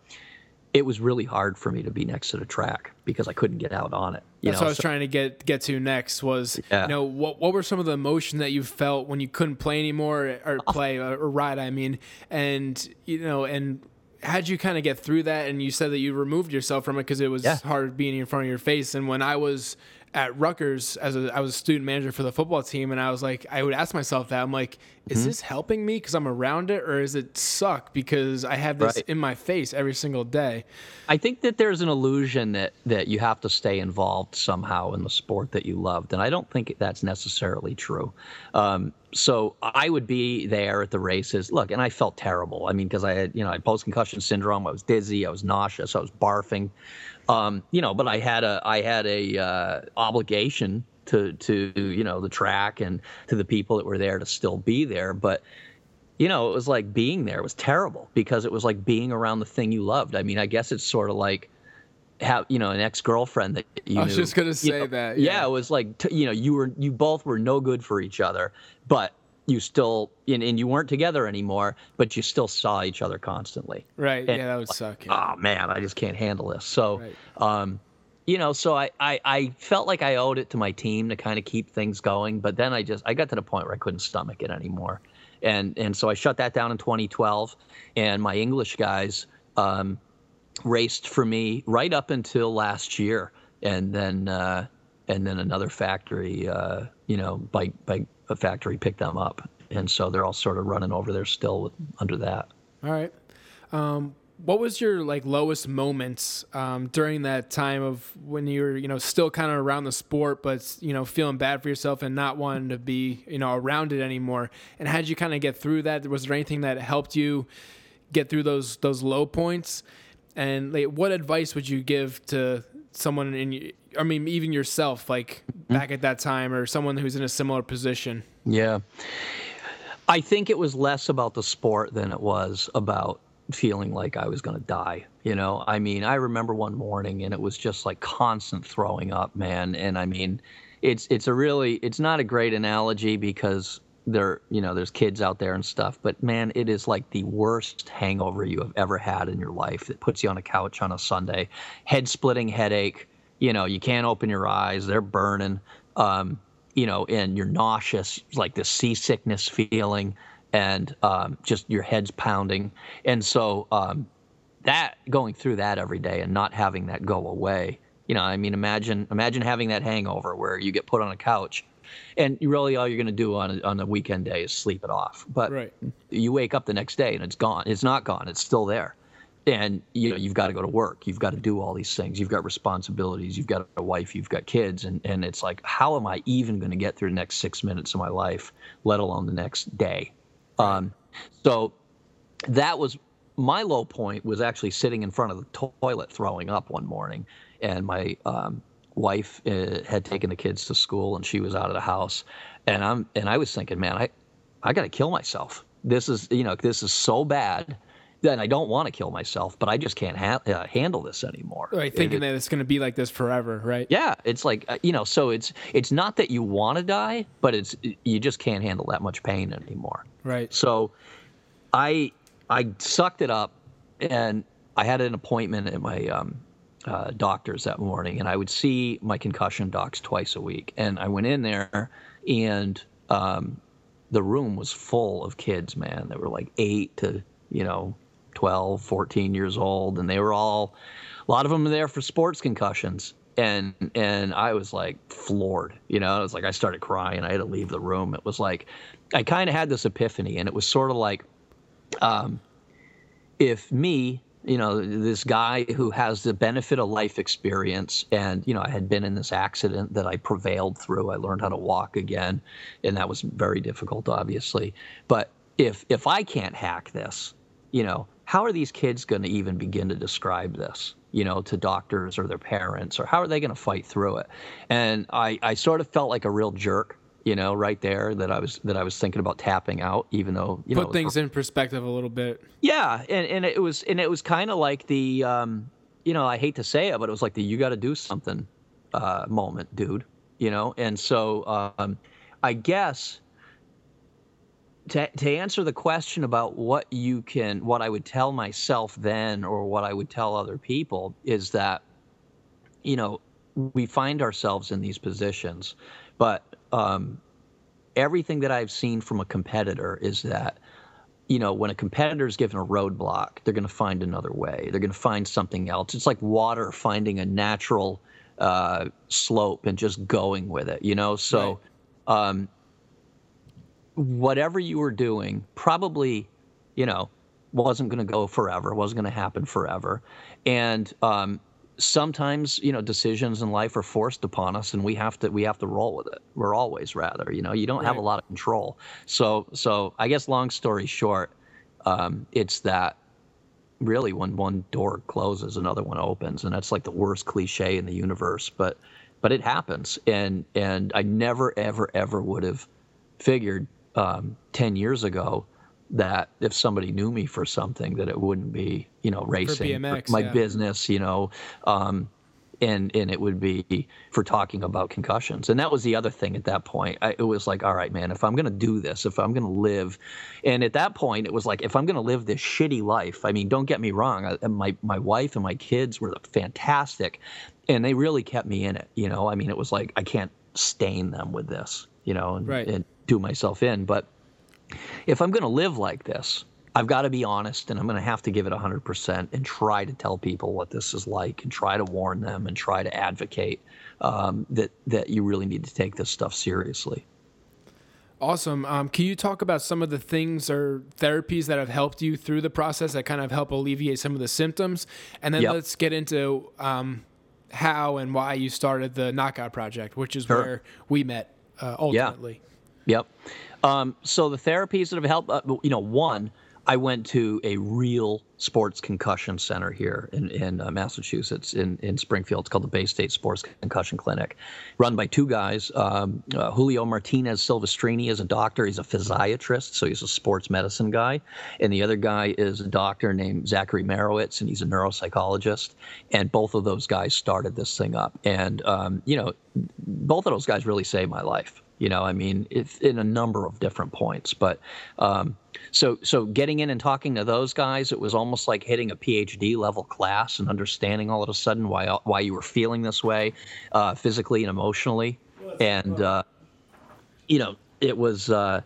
it was really hard for me to be next to the track because I couldn't get out on it. That's know? what I was so, trying to get get to next. Was yeah. you know what what were some of the emotion that you felt when you couldn't play anymore or play or, or ride? I mean, and you know, and how'd you kind of get through that? And you said that you removed yourself from it because it was yeah. hard being in front of your face. And when I was at Rutgers as a I was a student manager for the football team, and I was like, I would ask myself that I'm like, is mm-hmm. this helping me because I'm around it, or is it suck because I have this right. in my face every single day? I think that there's an illusion that that you have to stay involved somehow in the sport that you loved, and I don't think that's necessarily true. Um, so I would be there at the races. Look, and I felt terrible. I mean, because I had you know I had post concussion syndrome. I was dizzy. I was nauseous. I was barfing. Um, you know, but I had a I had a uh, obligation to to you know the track and to the people that were there to still be there. But you know, it was like being there was terrible because it was like being around the thing you loved. I mean, I guess it's sort of like have you know an ex girlfriend that you. I was knew, just gonna say know, that. Yeah. yeah, it was like t- you know you were you both were no good for each other, but you still and, and you weren't together anymore, but you still saw each other constantly. Right. And yeah, that would suck. Yeah. Oh man, I just can't handle this. So, right. um, you know, so I, I I felt like I owed it to my team to kind of keep things going, but then I just I got to the point where I couldn't stomach it anymore, and and so I shut that down in 2012, and my English guys um, raced for me right up until last year, and then uh, and then another factory, uh, you know, by bike a factory picked them up, and so they're all sort of running over there still with, under that. All right. Um, what was your like lowest moments um, during that time of when you were you know still kind of around the sport but you know feeling bad for yourself and not wanting to be you know around it anymore and how did you kind of get through that was there anything that helped you get through those those low points and like what advice would you give to someone in I mean even yourself like mm-hmm. back at that time or someone who's in a similar position? Yeah. I think it was less about the sport than it was about feeling like I was going to die. You know, I mean, I remember one morning and it was just like constant throwing up, man. And I mean, it's it's a really it's not a great analogy because there you know there's kids out there and stuff but man it is like the worst hangover you have ever had in your life it puts you on a couch on a sunday head splitting headache you know you can't open your eyes they're burning um, you know and you're nauseous like this seasickness feeling and um, just your head's pounding and so um, that going through that every day and not having that go away you know i mean imagine imagine having that hangover where you get put on a couch and really all you're going to do on a, on a weekend day is sleep it off. But right. you wake up the next day and it's gone. It's not gone. It's still there. And you know you've got to go to work. You've got to do all these things. You've got responsibilities. You've got a wife. You've got kids. And and it's like, how am I even going to get through the next six minutes of my life, let alone the next day? Um, so that was my low point. Was actually sitting in front of the toilet throwing up one morning, and my um, wife uh, had taken the kids to school and she was out of the house and i'm and i was thinking man i i got to kill myself this is you know this is so bad that i don't want to kill myself but i just can't ha- uh, handle this anymore right thinking it, that it's going to be like this forever right yeah it's like uh, you know so it's it's not that you want to die but it's you just can't handle that much pain anymore right so i i sucked it up and i had an appointment at my um, uh, doctors that morning, and I would see my concussion docs twice a week. And I went in there, and um, the room was full of kids, man. They were like eight to, you know, 12, 14 years old, and they were all, a lot of them there for sports concussions. And and I was like floored, you know. It was like I started crying. I had to leave the room. It was like I kind of had this epiphany, and it was sort of like, um, if me you know, this guy who has the benefit of life experience. And, you know, I had been in this accident that I prevailed through. I learned how to walk again. And that was very difficult, obviously. But if if I can't hack this, you know, how are these kids going to even begin to describe this, you know, to doctors or their parents, or how are they going to fight through it? And I, I sort of felt like a real jerk you know, right there that I was that I was thinking about tapping out, even though you put know, things in perspective a little bit. Yeah, and and it was and it was kind of like the, um, you know, I hate to say it, but it was like the you got to do something uh, moment, dude. You know, and so um, I guess to to answer the question about what you can, what I would tell myself then, or what I would tell other people, is that you know we find ourselves in these positions, but um, everything that I've seen from a competitor is that you know, when a competitor is given a roadblock, they're going to find another way. They're going to find something else. It's like water finding a natural uh, slope and just going with it, you know? So, right. um, whatever you were doing probably, you know, wasn't going to go forever, wasn't going to happen forever. And, um, sometimes you know decisions in life are forced upon us and we have to we have to roll with it we're always rather you know you don't right. have a lot of control so so i guess long story short um, it's that really when one door closes another one opens and that's like the worst cliche in the universe but but it happens and and i never ever ever would have figured um, 10 years ago that if somebody knew me for something, that it wouldn't be, you know, racing, BMX, my yeah. business, you know, um, and and it would be for talking about concussions. And that was the other thing at that point. I, it was like, all right, man, if I'm going to do this, if I'm going to live, and at that point, it was like, if I'm going to live this shitty life, I mean, don't get me wrong, I, my my wife and my kids were fantastic, and they really kept me in it. You know, I mean, it was like I can't stain them with this, you know, and, right. and do myself in, but if I'm going to live like this, I've got to be honest and I'm going to have to give it 100% and try to tell people what this is like and try to warn them and try to advocate um, that, that you really need to take this stuff seriously. Awesome. Um, can you talk about some of the things or therapies that have helped you through the process that kind of help alleviate some of the symptoms? And then yep. let's get into um, how and why you started the Knockout Project, which is sure. where we met uh, ultimately. Yeah. Yep. Um, so the therapies that have helped, uh, you know, one, I went to a real sports concussion center here in, in uh, Massachusetts, in, in Springfield. It's called the Baystate Sports Concussion Clinic, run by two guys. Um, uh, Julio Martinez Silvestrini is a doctor. He's a physiatrist, so he's a sports medicine guy. And the other guy is a doctor named Zachary Marowitz, and he's a neuropsychologist. And both of those guys started this thing up. And, um, you know, both of those guys really saved my life. You know, I mean, in a number of different points. But um, so so getting in and talking to those guys, it was almost like hitting a PhD level class and understanding all of a sudden why why you were feeling this way, uh, physically and emotionally, and uh, you know, it was uh,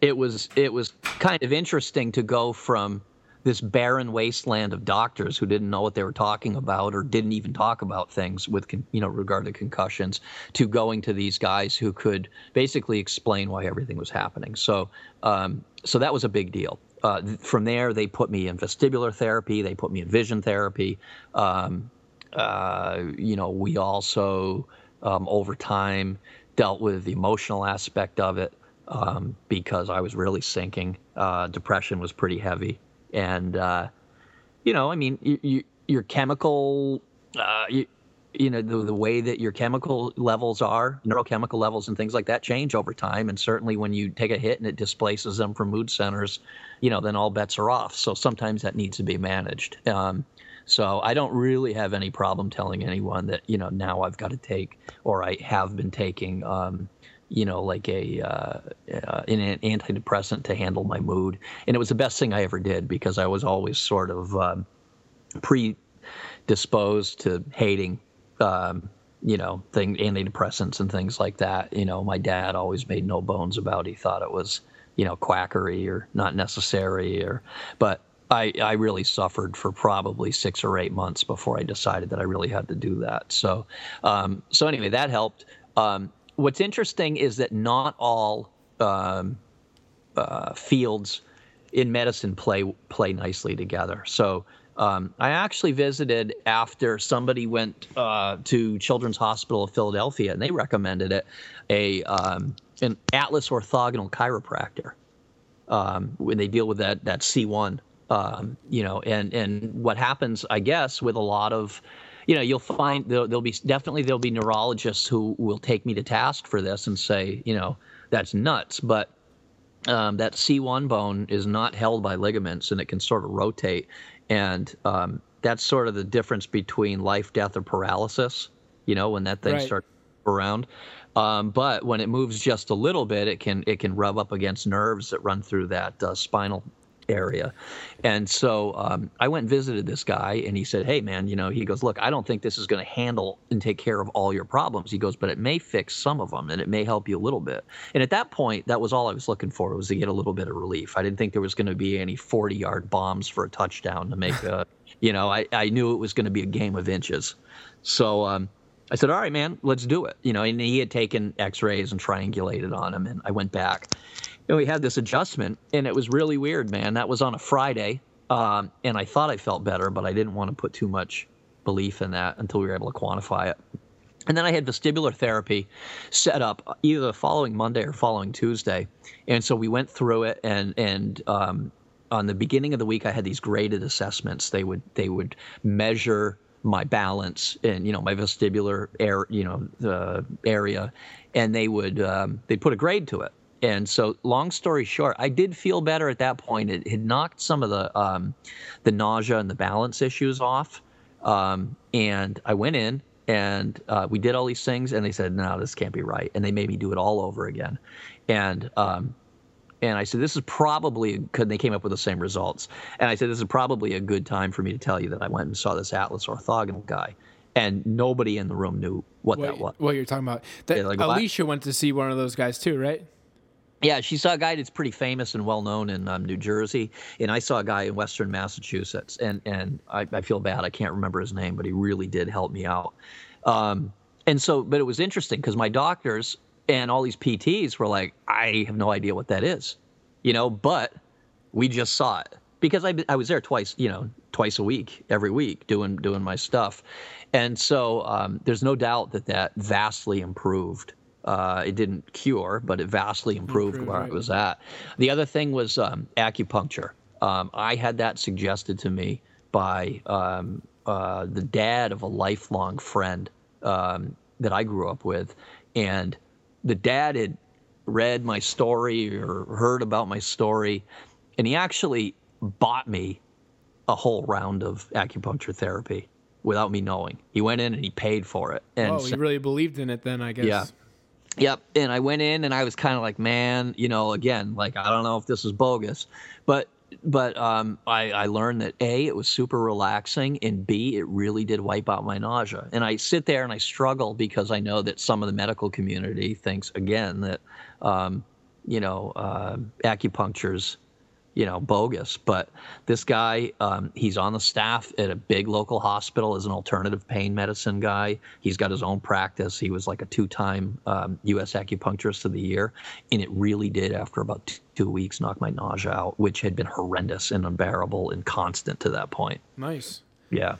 it was it was kind of interesting to go from this barren wasteland of doctors who didn't know what they were talking about or didn't even talk about things with you know regard to concussions to going to these guys who could basically explain why everything was happening. So um, so that was a big deal. Uh, from there they put me in vestibular therapy. They put me in vision therapy. Um, uh, you know we also um, over time dealt with the emotional aspect of it um, because I was really sinking. Uh, depression was pretty heavy and uh, you know, I mean, you, you, your chemical, uh, you, you know, the, the way that your chemical levels are, neurochemical levels and things like that change over time. And certainly when you take a hit and it displaces them from mood centers, you know, then all bets are off. So sometimes that needs to be managed. Um, so I don't really have any problem telling anyone that, you know, now I've got to take or I have been taking um, you know, like a uh, uh, an antidepressant to handle my mood, and it was the best thing I ever did because I was always sort of um, predisposed to hating, um, you know, thing antidepressants and things like that. You know, my dad always made no bones about. He thought it was, you know, quackery or not necessary, or but. I, I really suffered for probably six or eight months before I decided that I really had to do that. So, um, so anyway, that helped. Um, what's interesting is that not all um, uh, fields in medicine play play nicely together. So um, I actually visited after somebody went uh, to Children's Hospital of Philadelphia, and they recommended it a um, an Atlas orthogonal chiropractor um, when they deal with that that C1. Um, you know, and and what happens, I guess, with a lot of you know, you'll find there'll, there'll, be definitely there'll be neurologists who will take me to task for this and say, you know, that's nuts. But um, that C1 bone is not held by ligaments and it can sort of rotate. And um, that's sort of the difference between life, death, or paralysis. You know, when that thing Right. starts around. Um, but when it moves just a little bit, it can it can rub up against nerves that run through that uh, spinal area. And so um, I went and visited this guy, and he said, "Hey, man, you know," he goes, "Look, I don't think this is going to handle and take care of all your problems." He goes, "But it may fix some of them, and it may help you a little bit." And at that point, that was all I was looking for was to get a little bit of relief. I didn't think there was going to be any 40-yard bombs for a touchdown to make a, you know, I, I knew it was going to be a game of inches. So um, I said, "All right, man, let's do it." You know, and he had taken X-rays and triangulated on him, and I went back, and we had this adjustment, and it was really weird, man. That was on a Friday, um, and I thought I felt better, but I didn't want to put too much belief in that until we were able to quantify it. And then I had vestibular therapy set up either the following Monday or following Tuesday, and so we went through it. And and um, on the beginning of the week, I had these graded assessments. They would they would measure my balance and you know my vestibular air you know the area, and they would um, they put a grade to it. And so, long story short, I did feel better at that point. It had knocked some of the um, the nausea and the balance issues off. Um, and I went in and uh, we did all these things, and they said, "No, this can't be right," and they made me do it all over again. And um, and I said, "This is probably," because they came up with the same results. And I said, "This is probably a good time for me to tell you that I went and saw this Atlas orthogonal guy." And nobody in the room knew what, that was. What, what you're talking about? That, Yeah, like what? Alicia went to see one of those guys too, right? Yeah, she saw a guy that's pretty famous and well known in um, New Jersey, and I saw a guy in Western Massachusetts, and and I, I feel bad I can't remember his name, but he really did help me out. Um, and so, but it was interesting because my doctors and all these PTs were like, I have no idea what that is, you know, but we just saw it because I I was there twice, you know, twice a week, every week doing doing my stuff, and so um, there's no doubt that that vastly improved. Uh, it didn't cure, but it vastly improved Improved, where I was at. The other thing was um, acupuncture. Um, I had that suggested to me by um, uh, the dad of a lifelong friend um, that I grew up with, and the dad had read my story or heard about my story, and he actually bought me a whole round of acupuncture therapy without me knowing. He went in and he paid for it. And oh, so- really believed in it then, I guess. Yeah. Yep. And I went in and I was kind of like, man, you know, again, like I don't know if this is bogus, but but um, I, I learned that a it was super relaxing and b it really did wipe out my nausea. And I sit there and I struggle because I know that some of the medical community thinks again that um, you know uh, acupuncture's you know, bogus. But this guy, um, he's on the staff at a big local hospital as an alternative pain medicine guy. He's got his own practice. He was like a two-time um, U.S. acupuncturist of the year, and it really did, after about two weeks, knock my nausea out, which had been horrendous and unbearable and constant to that point. Nice. Yeah.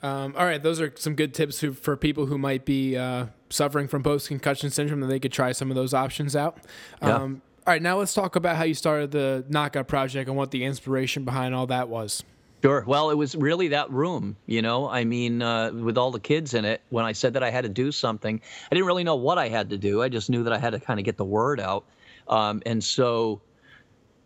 Um, all right, those are some good tips who, for people who might be uh, suffering from post concussion syndrome. That they could try some of those options out. Yeah. Um, all right, now let's talk about how you started the Knockout Project and what the inspiration behind all that was. Sure. Well, it was really that room, you know. I mean, uh, with all the kids in it, when I said that I had to do something, I didn't really know what I had to do. I just knew that I had to kind of get the word out. Um, and so,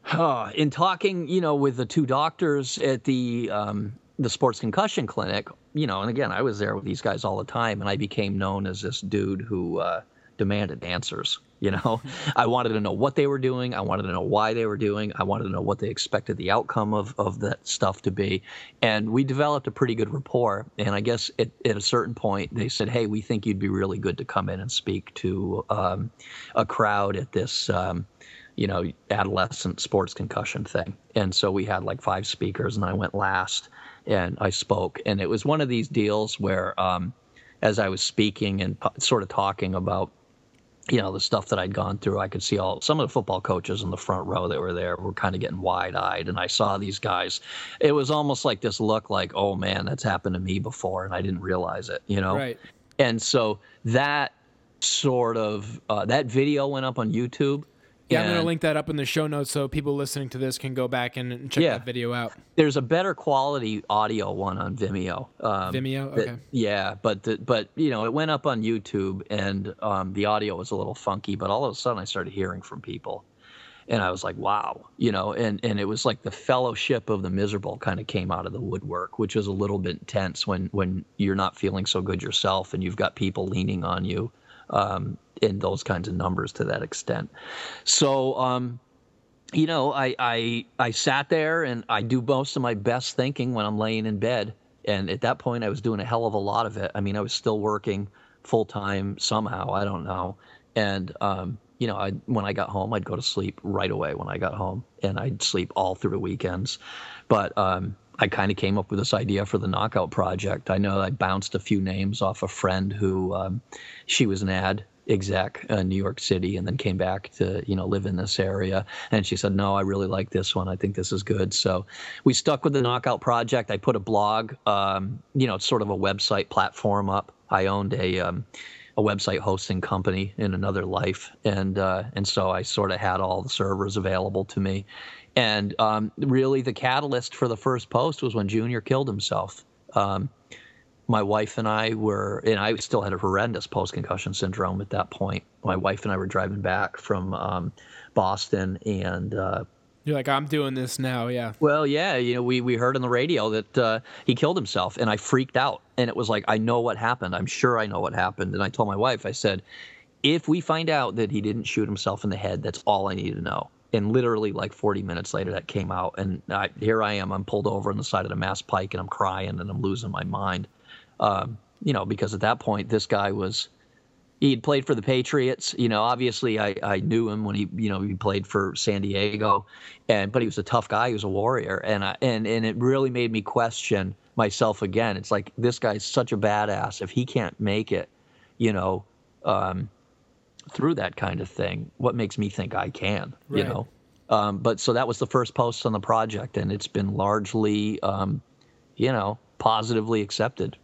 uh, in talking, you know, with the two doctors at the um, the sports concussion clinic, you know, and again, I was there with these guys all the time, and I became known as this dude who uh, demanded answers. You know, I wanted to know what they were doing. I wanted to know why they were doing. I wanted to know what they expected the outcome of, of that stuff to be. And we developed a pretty good rapport. And I guess at, at a certain point, they said, Hey, we think you'd be really good to come in and speak to um, a crowd at this. Um, you know, adolescent sports concussion thing. And so we had like five speakers, and I went last and I spoke. And it was one of these deals where, um, as I was speaking and sort of talking about, you know, the stuff that I'd gone through, I could see all some of the football coaches in the front row that were there were kind of getting wide eyed. And I saw these guys. It was almost like this look like, oh man, that's happened to me before. And I didn't realize it, you know? Right. And so that sort of, uh, that video went up on YouTube. Yeah, I'm going to link that up in the show notes so people listening to this can go back and, and check Yeah. that video out. there's a better quality audio one on Vimeo. Um, Vimeo? that- Okay. yeah, but the, but you know it went up on YouTube and um, the audio was a little funky, but all of a sudden I started hearing from people, and I was like, wow, you know, and and it was like the fellowship of the miserable kind of came out of the woodwork, which was a little bit intense when when you're not feeling so good yourself and you've got people leaning on you um, in those kinds of numbers to that extent. So. Um, you know, I, I I sat there and I do most of my best thinking when I'm laying in bed. And at that point, I was doing a hell of a lot of it. I mean, I was still working full time somehow. I don't know. And um, you know, I when I got home, I'd go to sleep right away when I got home, and I'd sleep all through the weekends. But um, I kind of came up with this idea for the Knockout Project. I know I bounced a few names off a friend who um, she was an ad exec in New York City and then came back to you know live in this area. And she said no I really like this one. I think this is good. So we stuck with the knockout project. I put a blog um, you know sort of a website platform up. I owned a um, a website hosting company in another life, and uh, and so I sort of had all the servers available to me. And um, really, the catalyst for the first post was when Junior killed himself. Um, my wife and I were, and I still had a horrendous post concussion syndrome at that point. My wife and I were driving back from um, Boston, and uh, you're like, I'm doing this now, yeah. Well, yeah, you know, we we heard on the radio that uh, he killed himself, and I freaked out, and it was like, I know what happened. I'm sure I know what happened, and I told my wife, I said, if we find out that he didn't shoot himself in the head, that's all I need to know. And literally, like 40 minutes later, that came out, and I, here I am. I'm pulled over on the side of the Mass Pike, and I'm crying, and I'm losing my mind. Um, you know, because at that point, this guy was he had played for the Patriots. You know, obviously I, I knew him when he you know he played for San Diego, and but he was a tough guy. He was a warrior, and I, and and it really made me question myself again. It's like this guy's such a badass. If he can't make it, you know, um, through that kind of thing, what makes me think I can? Right. You know. Um, but so that was the first post on the project, and it's been largely, um, you know, positively accepted.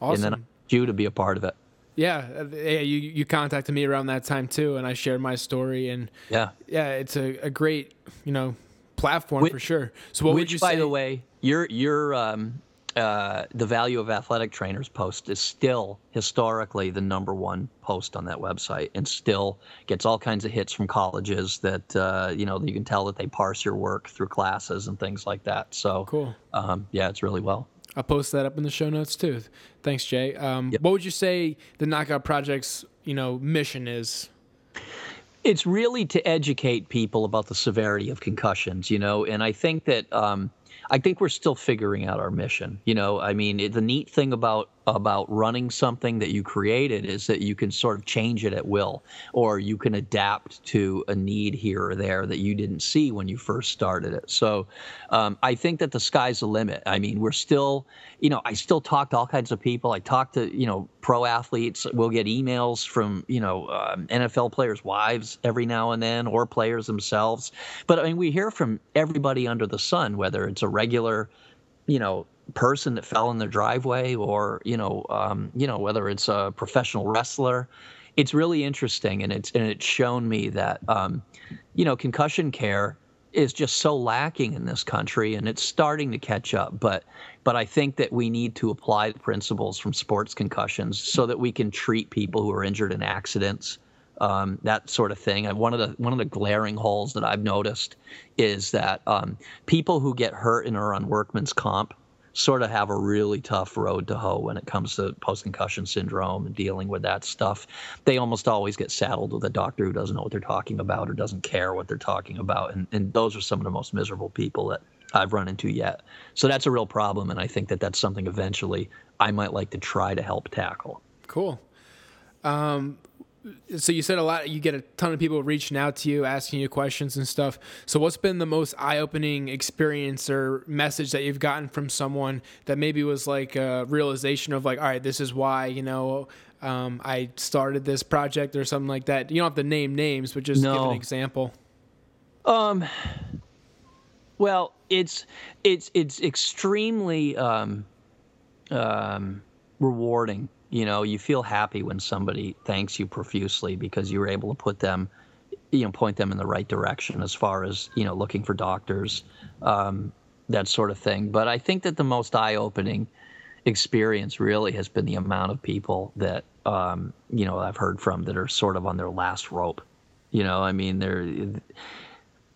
Awesome. And then you to be a part of it. Yeah, uh, yeah. You you contacted me around that time too, and I shared my story, and yeah, yeah, it's a, a great you know platform which, for sure. So what which, would you by say? the way, your your um uh the value of athletic trainers post is still historically the number one post on that website, and still gets all kinds of hits from colleges that uh, you know you can tell that they parse your work through classes and things like that. So cool. Um, yeah, it's really well. I'll post that up in the show notes too. Thanks, Jay. Um, yep. What would you say the Knockout Project's you know mission is? It's really to educate people about the severity of concussions, you know, and I think that um, I think we're still figuring out our mission. You know, I mean, it, the neat thing about about running something that you created is that you can sort of change it at will, or you can adapt to a need here or there that you didn't see when you first started it. So, um, I think that the sky's the limit. I mean, we're still, you know, I still talk to all kinds of people. I talk to, you know, pro athletes. We'll get emails from, you know, um, NFL players' wives every now and then, or players themselves. But I mean, we hear from everybody under the sun, whether it's a regular, you know, person that fell in their driveway or you know um, you know whether it's a professional wrestler it's really interesting and it's and it's shown me that um, you know concussion care is just so lacking in this country and it's starting to catch up but but I think that we need to apply the principles from sports concussions so that we can treat people who are injured in accidents um, that sort of thing. And one of the one of the glaring holes that I've noticed is that um, people who get hurt and are on workman's comp sort of have a really tough road to hoe when it comes to post concussion syndrome and dealing with that stuff. They almost always get saddled with a doctor who doesn't know what they're talking about or doesn't care what they're talking about. And, and those are some of the most miserable people that I've run into yet. So that's a real problem. And I think that that's something eventually I might like to try to help tackle. Cool. Um, so you said a lot you get a ton of people reaching out to you asking you questions and stuff. So what's been the most eye-opening experience or message that you've gotten from someone that maybe was like a realization of like all right this is why you know um, i started this project or something like that? You don't have to name names but just no. give an example. Um well it's it's it's extremely um um rewarding you know you feel happy when somebody thanks you profusely because you were able to put them you know point them in the right direction as far as you know looking for doctors um, that sort of thing. But i think that the most eye-opening experience really has been the amount of people that um, you know i've heard from that are sort of on their last rope. You know i mean they're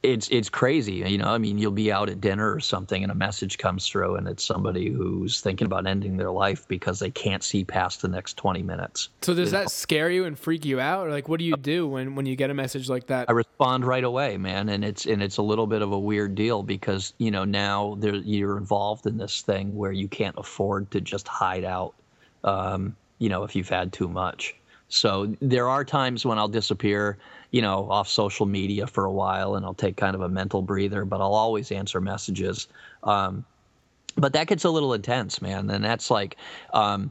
it's it's crazy, you know. I mean, you'll be out at dinner or something, and a message comes through, and it's somebody who's thinking about ending their life because they can't see past the next twenty minutes. So does that scare you and freak you out, or like what do you do when when you get a message like that? I respond right away, man, and it's and it's a little bit of a weird deal because you know now there you're involved in this thing where you can't afford to just hide out, um, you know, if you've had too much. So there are times when I'll disappear, you know, off social media for a while, and I'll take kind of a mental breather. But I'll always answer messages. Um, but that gets a little intense, man, and that's like, um,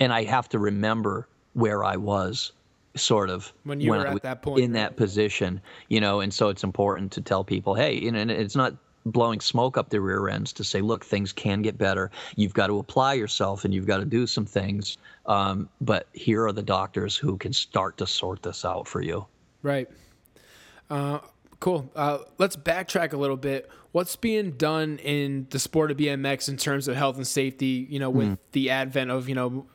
and I have to remember where I was, sort of when you were I at that point in that position, you know. And so it's important to tell people, hey, you know, and it's not blowing smoke up their rear ends to say, look, things can get better. You've got to apply yourself and you've got to do some things. Um, but here are the doctors who can start to sort this out for you. Right. Uh, cool. Uh, let's backtrack a little bit. What's being done in the sport of BMX in terms of health and safety, you know, with mm. the advent of, you know,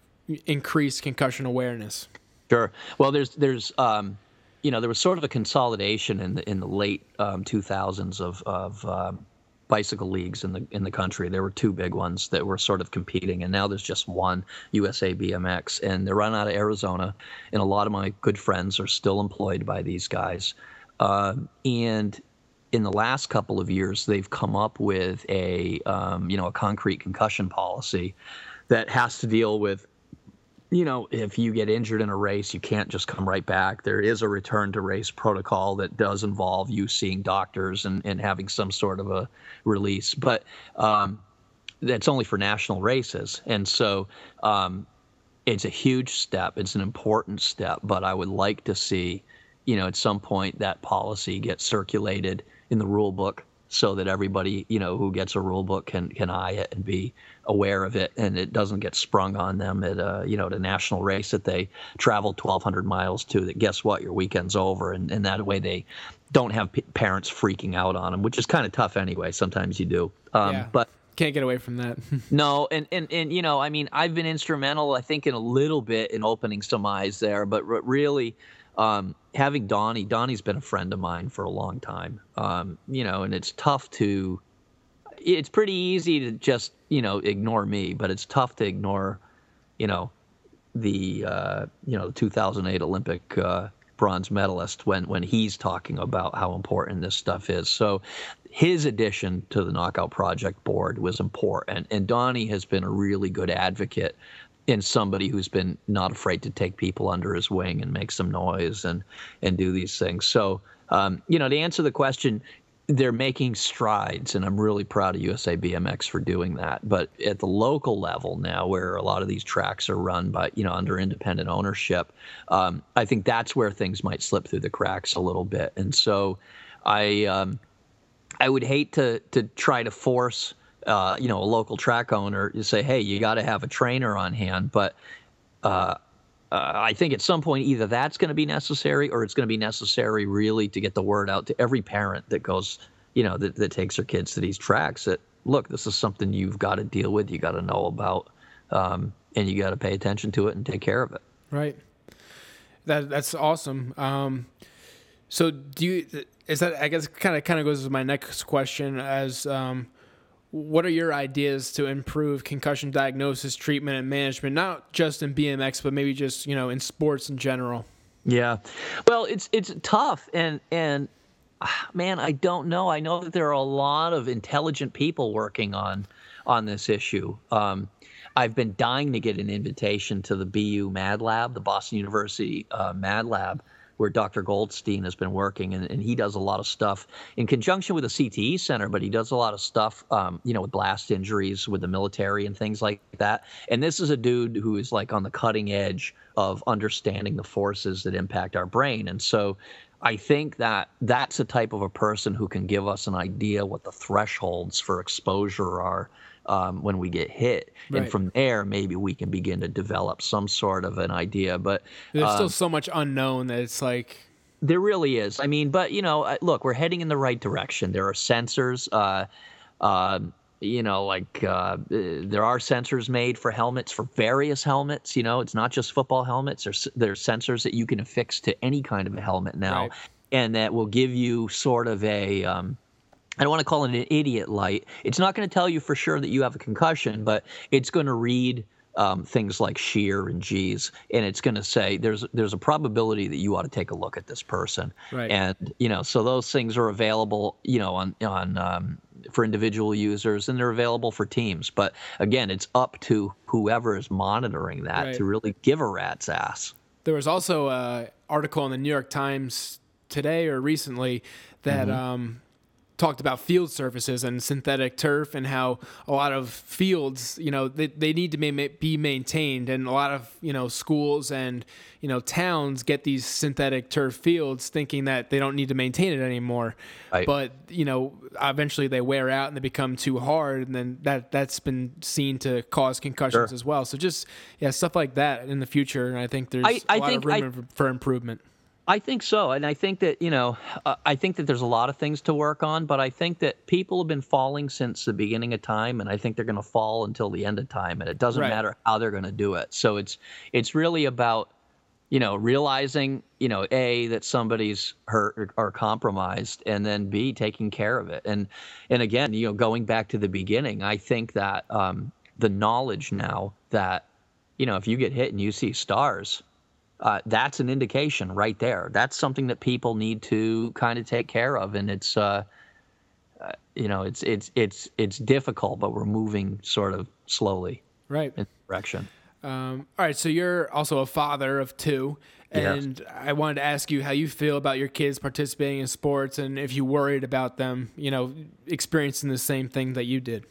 increased concussion awareness? Sure. Well, there's, there's, um, you know, there was sort of a consolidation in the in the late um, 2000s of of um, bicycle leagues in the in the country. There were two big ones that were sort of competing, and now there's just one USA BMX, and they're run out of Arizona. And a lot of my good friends are still employed by these guys. Uh, and in the last couple of years, they've come up with a um, you know a concrete concussion policy that has to deal with you know, if you get injured in a race, you can't just come right back. There is a return to race protocol that does involve you seeing doctors and, and having some sort of a release, but um, that's only for national races. And so um, it's a huge step. It's an important step, but I would like to see, you know, at some point that policy get circulated in the rule book so that everybody you know who gets a rule book can can eye it and be aware of it and it doesn't get sprung on them at a you know at a national race that they travel 1200 miles to that guess what your weekend's over and, and that way they don't have p- parents freaking out on them which is kind of tough anyway sometimes you do um, yeah. but can't get away from that no and, and and you know i mean i've been instrumental i think in a little bit in opening some eyes there but really um, having Donny, Donny's been a friend of mine for a long time. Um, you know, and it's tough to, it's pretty easy to just, you know, ignore me, but it's tough to ignore, you know, the, uh, you know, the 2008 Olympic uh, bronze medalist when, when he's talking about how important this stuff is. So his addition to the Knockout Project board was important. And Donny has been a really good advocate in somebody who's been not afraid to take people under his wing and make some noise and and do these things. So um, you know, to answer the question, they're making strides, and I'm really proud of USA BMX for doing that. But at the local level now, where a lot of these tracks are run by you know under independent ownership, um, I think that's where things might slip through the cracks a little bit. And so, I um, I would hate to to try to force uh, you know, a local track owner, you say, hey, you got to have a trainer on hand. But uh, uh, I think at some point either that's going to be necessary or it's going to be necessary really to get the word out to every parent that goes, you know, that, that takes their kids to these tracks that, look, this is something you've got to deal with, you got to know about, um, and you got to pay attention to it and take care of it. Right. That that's awesome. Um, so do you is that I guess kind of kind of goes to my next question as um, what are your ideas to improve concussion diagnosis, treatment, and management, not just in BMX, but maybe just you know in sports in general? Yeah, well, it's it's tough, and and man, I don't know. I know that there are a lot of intelligent people working on on this issue. Um, I've been dying to get an invitation to the BU Mad Lab, the Boston University uh, Mad Lab, where Dr. Goldstein has been working, and, and he does a lot of stuff in conjunction with the CTE Center, but he does a lot of stuff, um, you know, with blast injuries with the military and things like that. And this is a dude who is like on the cutting edge of understanding the forces that impact our brain. And so I think that that's a type of a person who can give us an idea what the thresholds for exposure are um, when we get hit, right. and from there maybe we can begin to develop some sort of an idea. But there's um, still so much unknown that it's like there really is. I mean, but you know, look, we're heading in the right direction. There are sensors. Uh, uh, you know, like uh, there are sensors made for helmets for various helmets. You know, it's not just football helmets. There's there's sensors that you can affix to any kind of a helmet now. Right and that will give you sort of a um, I don't want to call it an idiot light. It's not going to tell you for sure that you have a concussion, but it's going to read um, things like shear and G's, and it's going to say there's there's a probability that you ought to take a look at this person. Right. And you know, so those things are available, you know, on on um, for individual users, and they're available for teams. But again, it's up to whoever is monitoring that Right. to really give a rat's ass. There was also an article in the New York Times today or recently that Mm-hmm. um, talked about field surfaces and synthetic turf and how a lot of fields, you know, they, they need to be maintained. And a lot of, you know, schools and, you know, towns get these synthetic turf fields thinking that they don't need to maintain it anymore. Right. But, you know, eventually they wear out and they become too hard. And then that, that's been seen to cause concussions Sure. as well. So just, yeah, stuff like that in the future. And I think there's I- a I lot of room I- for improvement. I think so, and I think that you know, uh, I think that there's a lot of things to work on, but I think that people have been falling since the beginning of time, and I think they're going to fall until the end of time, and it doesn't Right. matter how they're going to do it. So it's it's really about you know realizing you know a that somebody's hurt or, or compromised, and then b taking care of it, and and again you know going back to the beginning, I think that um, the knowledge now that you know if you get hit and you see stars uh, that's an indication right there. That's something that people need to kind of take care of, and it's, uh, uh, you know, it's it's it's it's difficult, but we're moving sort of slowly Right. in direction. Um, all right. So you're also a father of two. And I wanted to ask you how you feel about your kids participating in sports and if you worried about them, you know, experiencing the same thing that you did.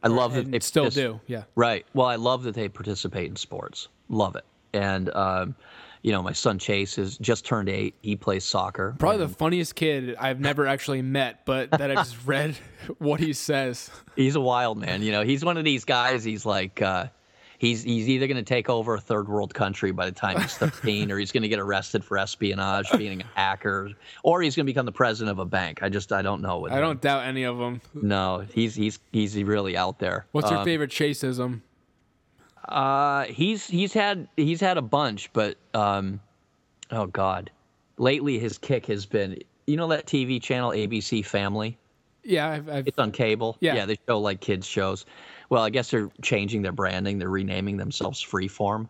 I love that they still do. Yeah. Right. Well, I love that they participate in sports. Love it. And um, you know, my son Chase is just turned eight. He plays soccer. Probably the funniest kid I've never actually met, but that I just read what he says. He's a wild man. You know, he's one of these guys. He's like, uh, he's he's either going to take over a third world country by the time he's 13, or he's going to get arrested for espionage, being a hacker, or he's going to become the president of a bank. I just I don't know. I don't doubt any of them. No, he's he's he's really out there. What's your Uh, favorite chaseism? Uh, he's he's had he's had a bunch, but um, oh god, lately his kick has been. You know that TV channel ABC Family? Yeah, I've, I've It's on cable. Yeah. they show like kids shows. Well, I guess they're changing their branding. They're renaming themselves Freeform.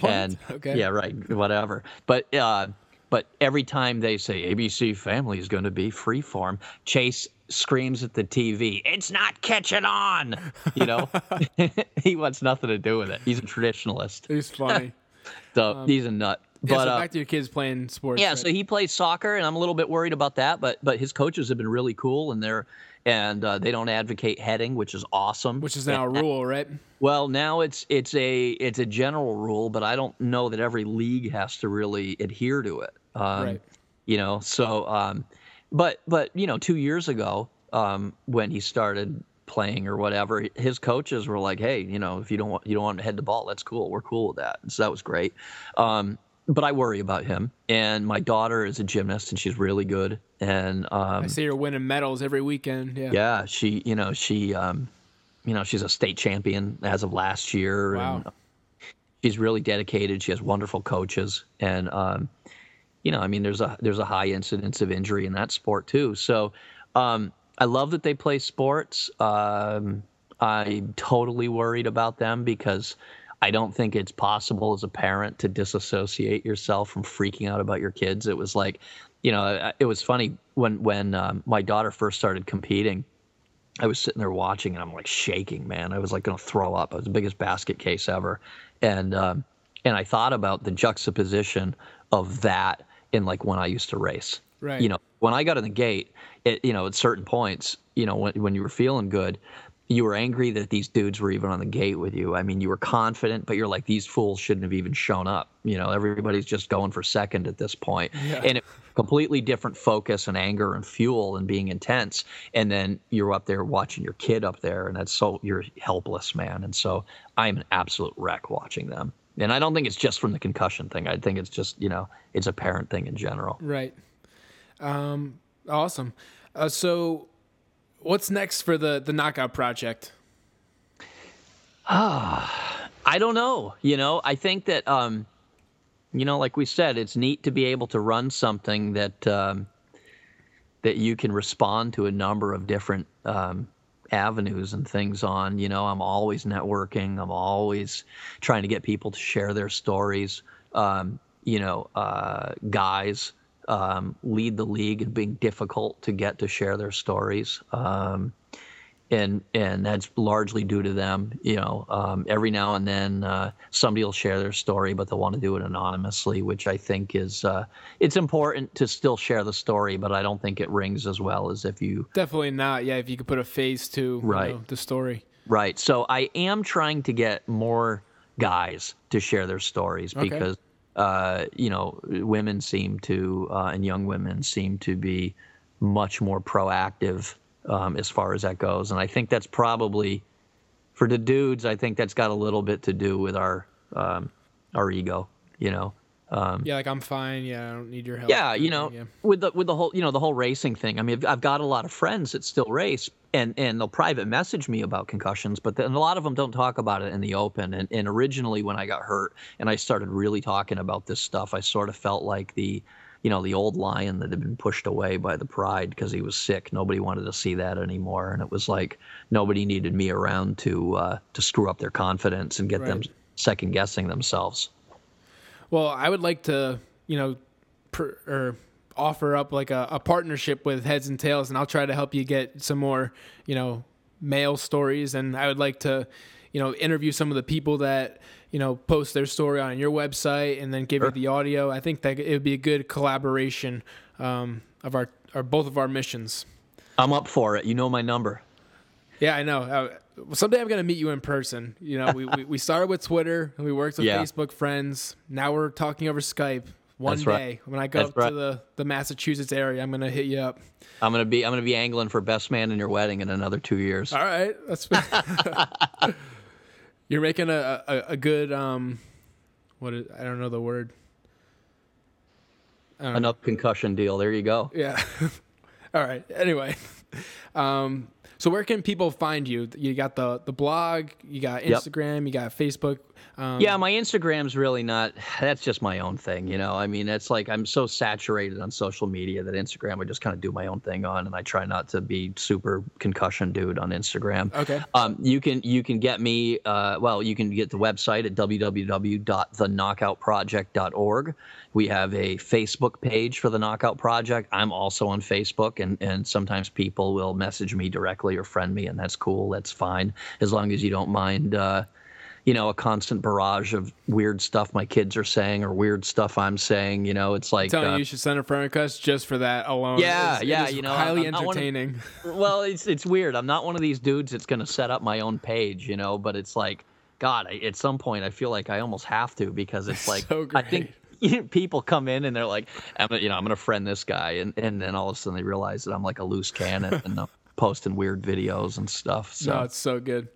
What? And Okay. yeah, right, whatever. But uh, but every time they say ABC Family is going to be Freeform, Chase screams at the TV, "It's not catching on!" You know, he wants nothing to do with it. He's a traditionalist, he's funny. so he's a nut. yeah, But so uh, back to your kids playing sports. yeah, right? so he plays soccer, and I'm a little bit worried about that. But but his coaches have been really cool, and they're and uh, they don't advocate heading, which is awesome. which is now a rule, right? Well, now it's it's a it's a general rule, but I don't know that every league has to really adhere to it. Um, Right. You know, so um, but but you know, two years ago, um, when he started playing or whatever, his coaches were like, "Hey, you know, if you don't want you don't want to head the ball, that's cool. We're cool with that." So that was great. Um, but I worry about him. And my daughter is a gymnast, and she's really good. And um, I see you're winning medals every weekend. Yeah. yeah, she, you know, she, um, you know, she's a state champion as of last year. Wow. And she's really dedicated. She has wonderful coaches, and um, you know, I mean, there's a there's a high incidence of injury in that sport too. So, um, I love that they play sports. Um, I'm totally worried about them because I don't think it's possible as a parent to disassociate yourself from freaking out about your kids. It was like, you know, it was funny when when um, my daughter first started competing. I was sitting there watching, and I'm like shaking, man. I was like going to throw up. I was the biggest basket case ever, and um, and I thought about the juxtaposition of that in like when I used to race. Right. You know, when I got in the gate, it, you know, at certain points, you know, when when you were feeling good, you were angry that these dudes were even on the gate with you. I mean, you were confident, but you're like, these fools shouldn't have even shown up. You know, everybody's just going for second at this point. Yeah. And it, completely different focus and anger and fuel and being intense. And then you're up there watching your kid up there, and that's so you're helpless, man. And so I'm an absolute wreck watching them. And I don't think it's just from the concussion thing. I think it's just, you know, it's a parent thing in general. Right. Um, awesome. Uh, so, what's next for the the knockout project? Ah, I don't know. You know, I think that um, You know, like we said, it's neat to be able to run something that um, that you can respond to a number of different um, avenues and things on. You know, I'm always networking. I'm always trying to get people to share their stories. Um, you know, uh, guys um, lead the league in being difficult to get to share their stories. Um, and and that's largely due to them. You know, um, every now and then uh, somebody will share their story, but they'll want to do it anonymously, which I think is uh, it's important to still share the story, but I don't think it rings as well as if you definitely not. Yeah, if you could put a face to right. You know, the story. Right. So I am trying to get more guys to share their stories okay. because uh, you know women seem to uh, and young women seem to be much more proactive um, as far as that goes. And I think that's probably for the dudes. I think that's got a little bit to do with our um, our ego. You know. Um, yeah, like I'm fine. Yeah, I don't need your help. Yeah, you know, yeah. with the with the whole you know the whole racing thing. I mean, I've got a lot of friends that still race, and and they'll private message me about concussions, but then a lot of them don't talk about it in the open. And and originally when I got hurt and I started really talking about this stuff, I sort of felt like the you know, the old lion that had been pushed away by the pride because he was sick. Nobody wanted to see that anymore, and it was like nobody needed me around to uh, to screw up their confidence and get right. them second guessing themselves. Well, I would like to, you know, per, or offer up like a, a partnership with Heads and Tails, and I'll try to help you get some more, you know, male stories, and I would like to, you know, interview some of the people that you know, post their story on your website and then give sure. you the audio. I think that it would be a good collaboration um, of our, our both of our missions. I'm up for it. You know my number. Yeah, I know. Uh, someday I'm gonna meet you in person. You know, we, we, we started with Twitter and we worked with yeah. Facebook friends. Now we're talking over Skype. One That's day right. when I go That's to right. the, the Massachusetts area, I'm gonna hit you up. I'm gonna be I'm gonna be angling for best man in your wedding in another two years. All right, that's. You're making a a, a good um, what is, I don't know the word. An up concussion deal. There you go. Yeah. All right. Anyway, um, so where can people find you? You got the the blog, you got Instagram, yep. you got Facebook. Um, yeah, my Instagram's really not. That's just my own thing, you know. I mean, it's like I'm so saturated on social media that Instagram I just kind of do my own thing on, and I try not to be super concussion dude on Instagram. Okay. Um, you can you can get me. Uh, well, you can get the website at www.theknockoutproject.org. We have a Facebook page for the Knockout Project. I'm also on Facebook, and and sometimes people will message me directly or friend me, and that's cool. That's fine as long as you don't mind. Uh, you know, a constant barrage of weird stuff my kids are saying or weird stuff I'm saying. You know, it's like I'm telling uh, you, you should send a friend request just for that alone. Yeah, yeah, you know, highly entertaining. Of, well, it's it's weird. I'm not one of these dudes that's going to set up my own page, you know, but it's like, God, I, at some point, I feel like I almost have to because it's like so I think people come in and they're like, I'm, you know, I'm gonna friend this guy, and and then all of a sudden they realize that I'm like a loose cannon and I'm posting weird videos and stuff. So no, it's so good.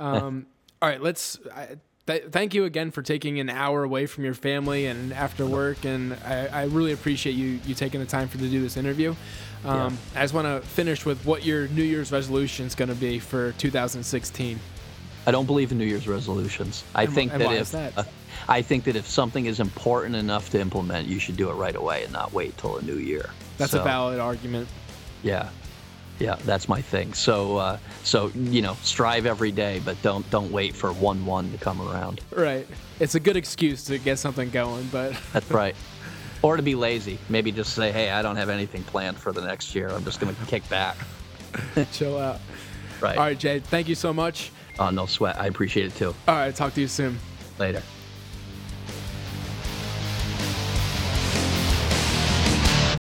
Um, all right, let's. I, th- thank you again for taking an hour away from your family and after work, and I, I really appreciate you you taking the time for to do this interview. Um, yeah. I just want to finish with what your New Year's resolution is going to be for 2016. I don't believe in New Year's resolutions. I and, think and that if that? Uh, I think that if something is important enough to implement, you should do it right away and not wait till a new year. That's so, a valid argument. Yeah, yeah, that's my thing. So, uh, so you know, strive every day, but don't don't wait for one one to come around. Right. It's a good excuse to get something going, but that's right. Or to be lazy. Maybe just say, hey, I don't have anything planned for the next year. I'm just going to kick back. Chill out. Right. All right, Jay. Thank you so much. Uh, no sweat. I appreciate it too. All right. Talk to you soon. Later.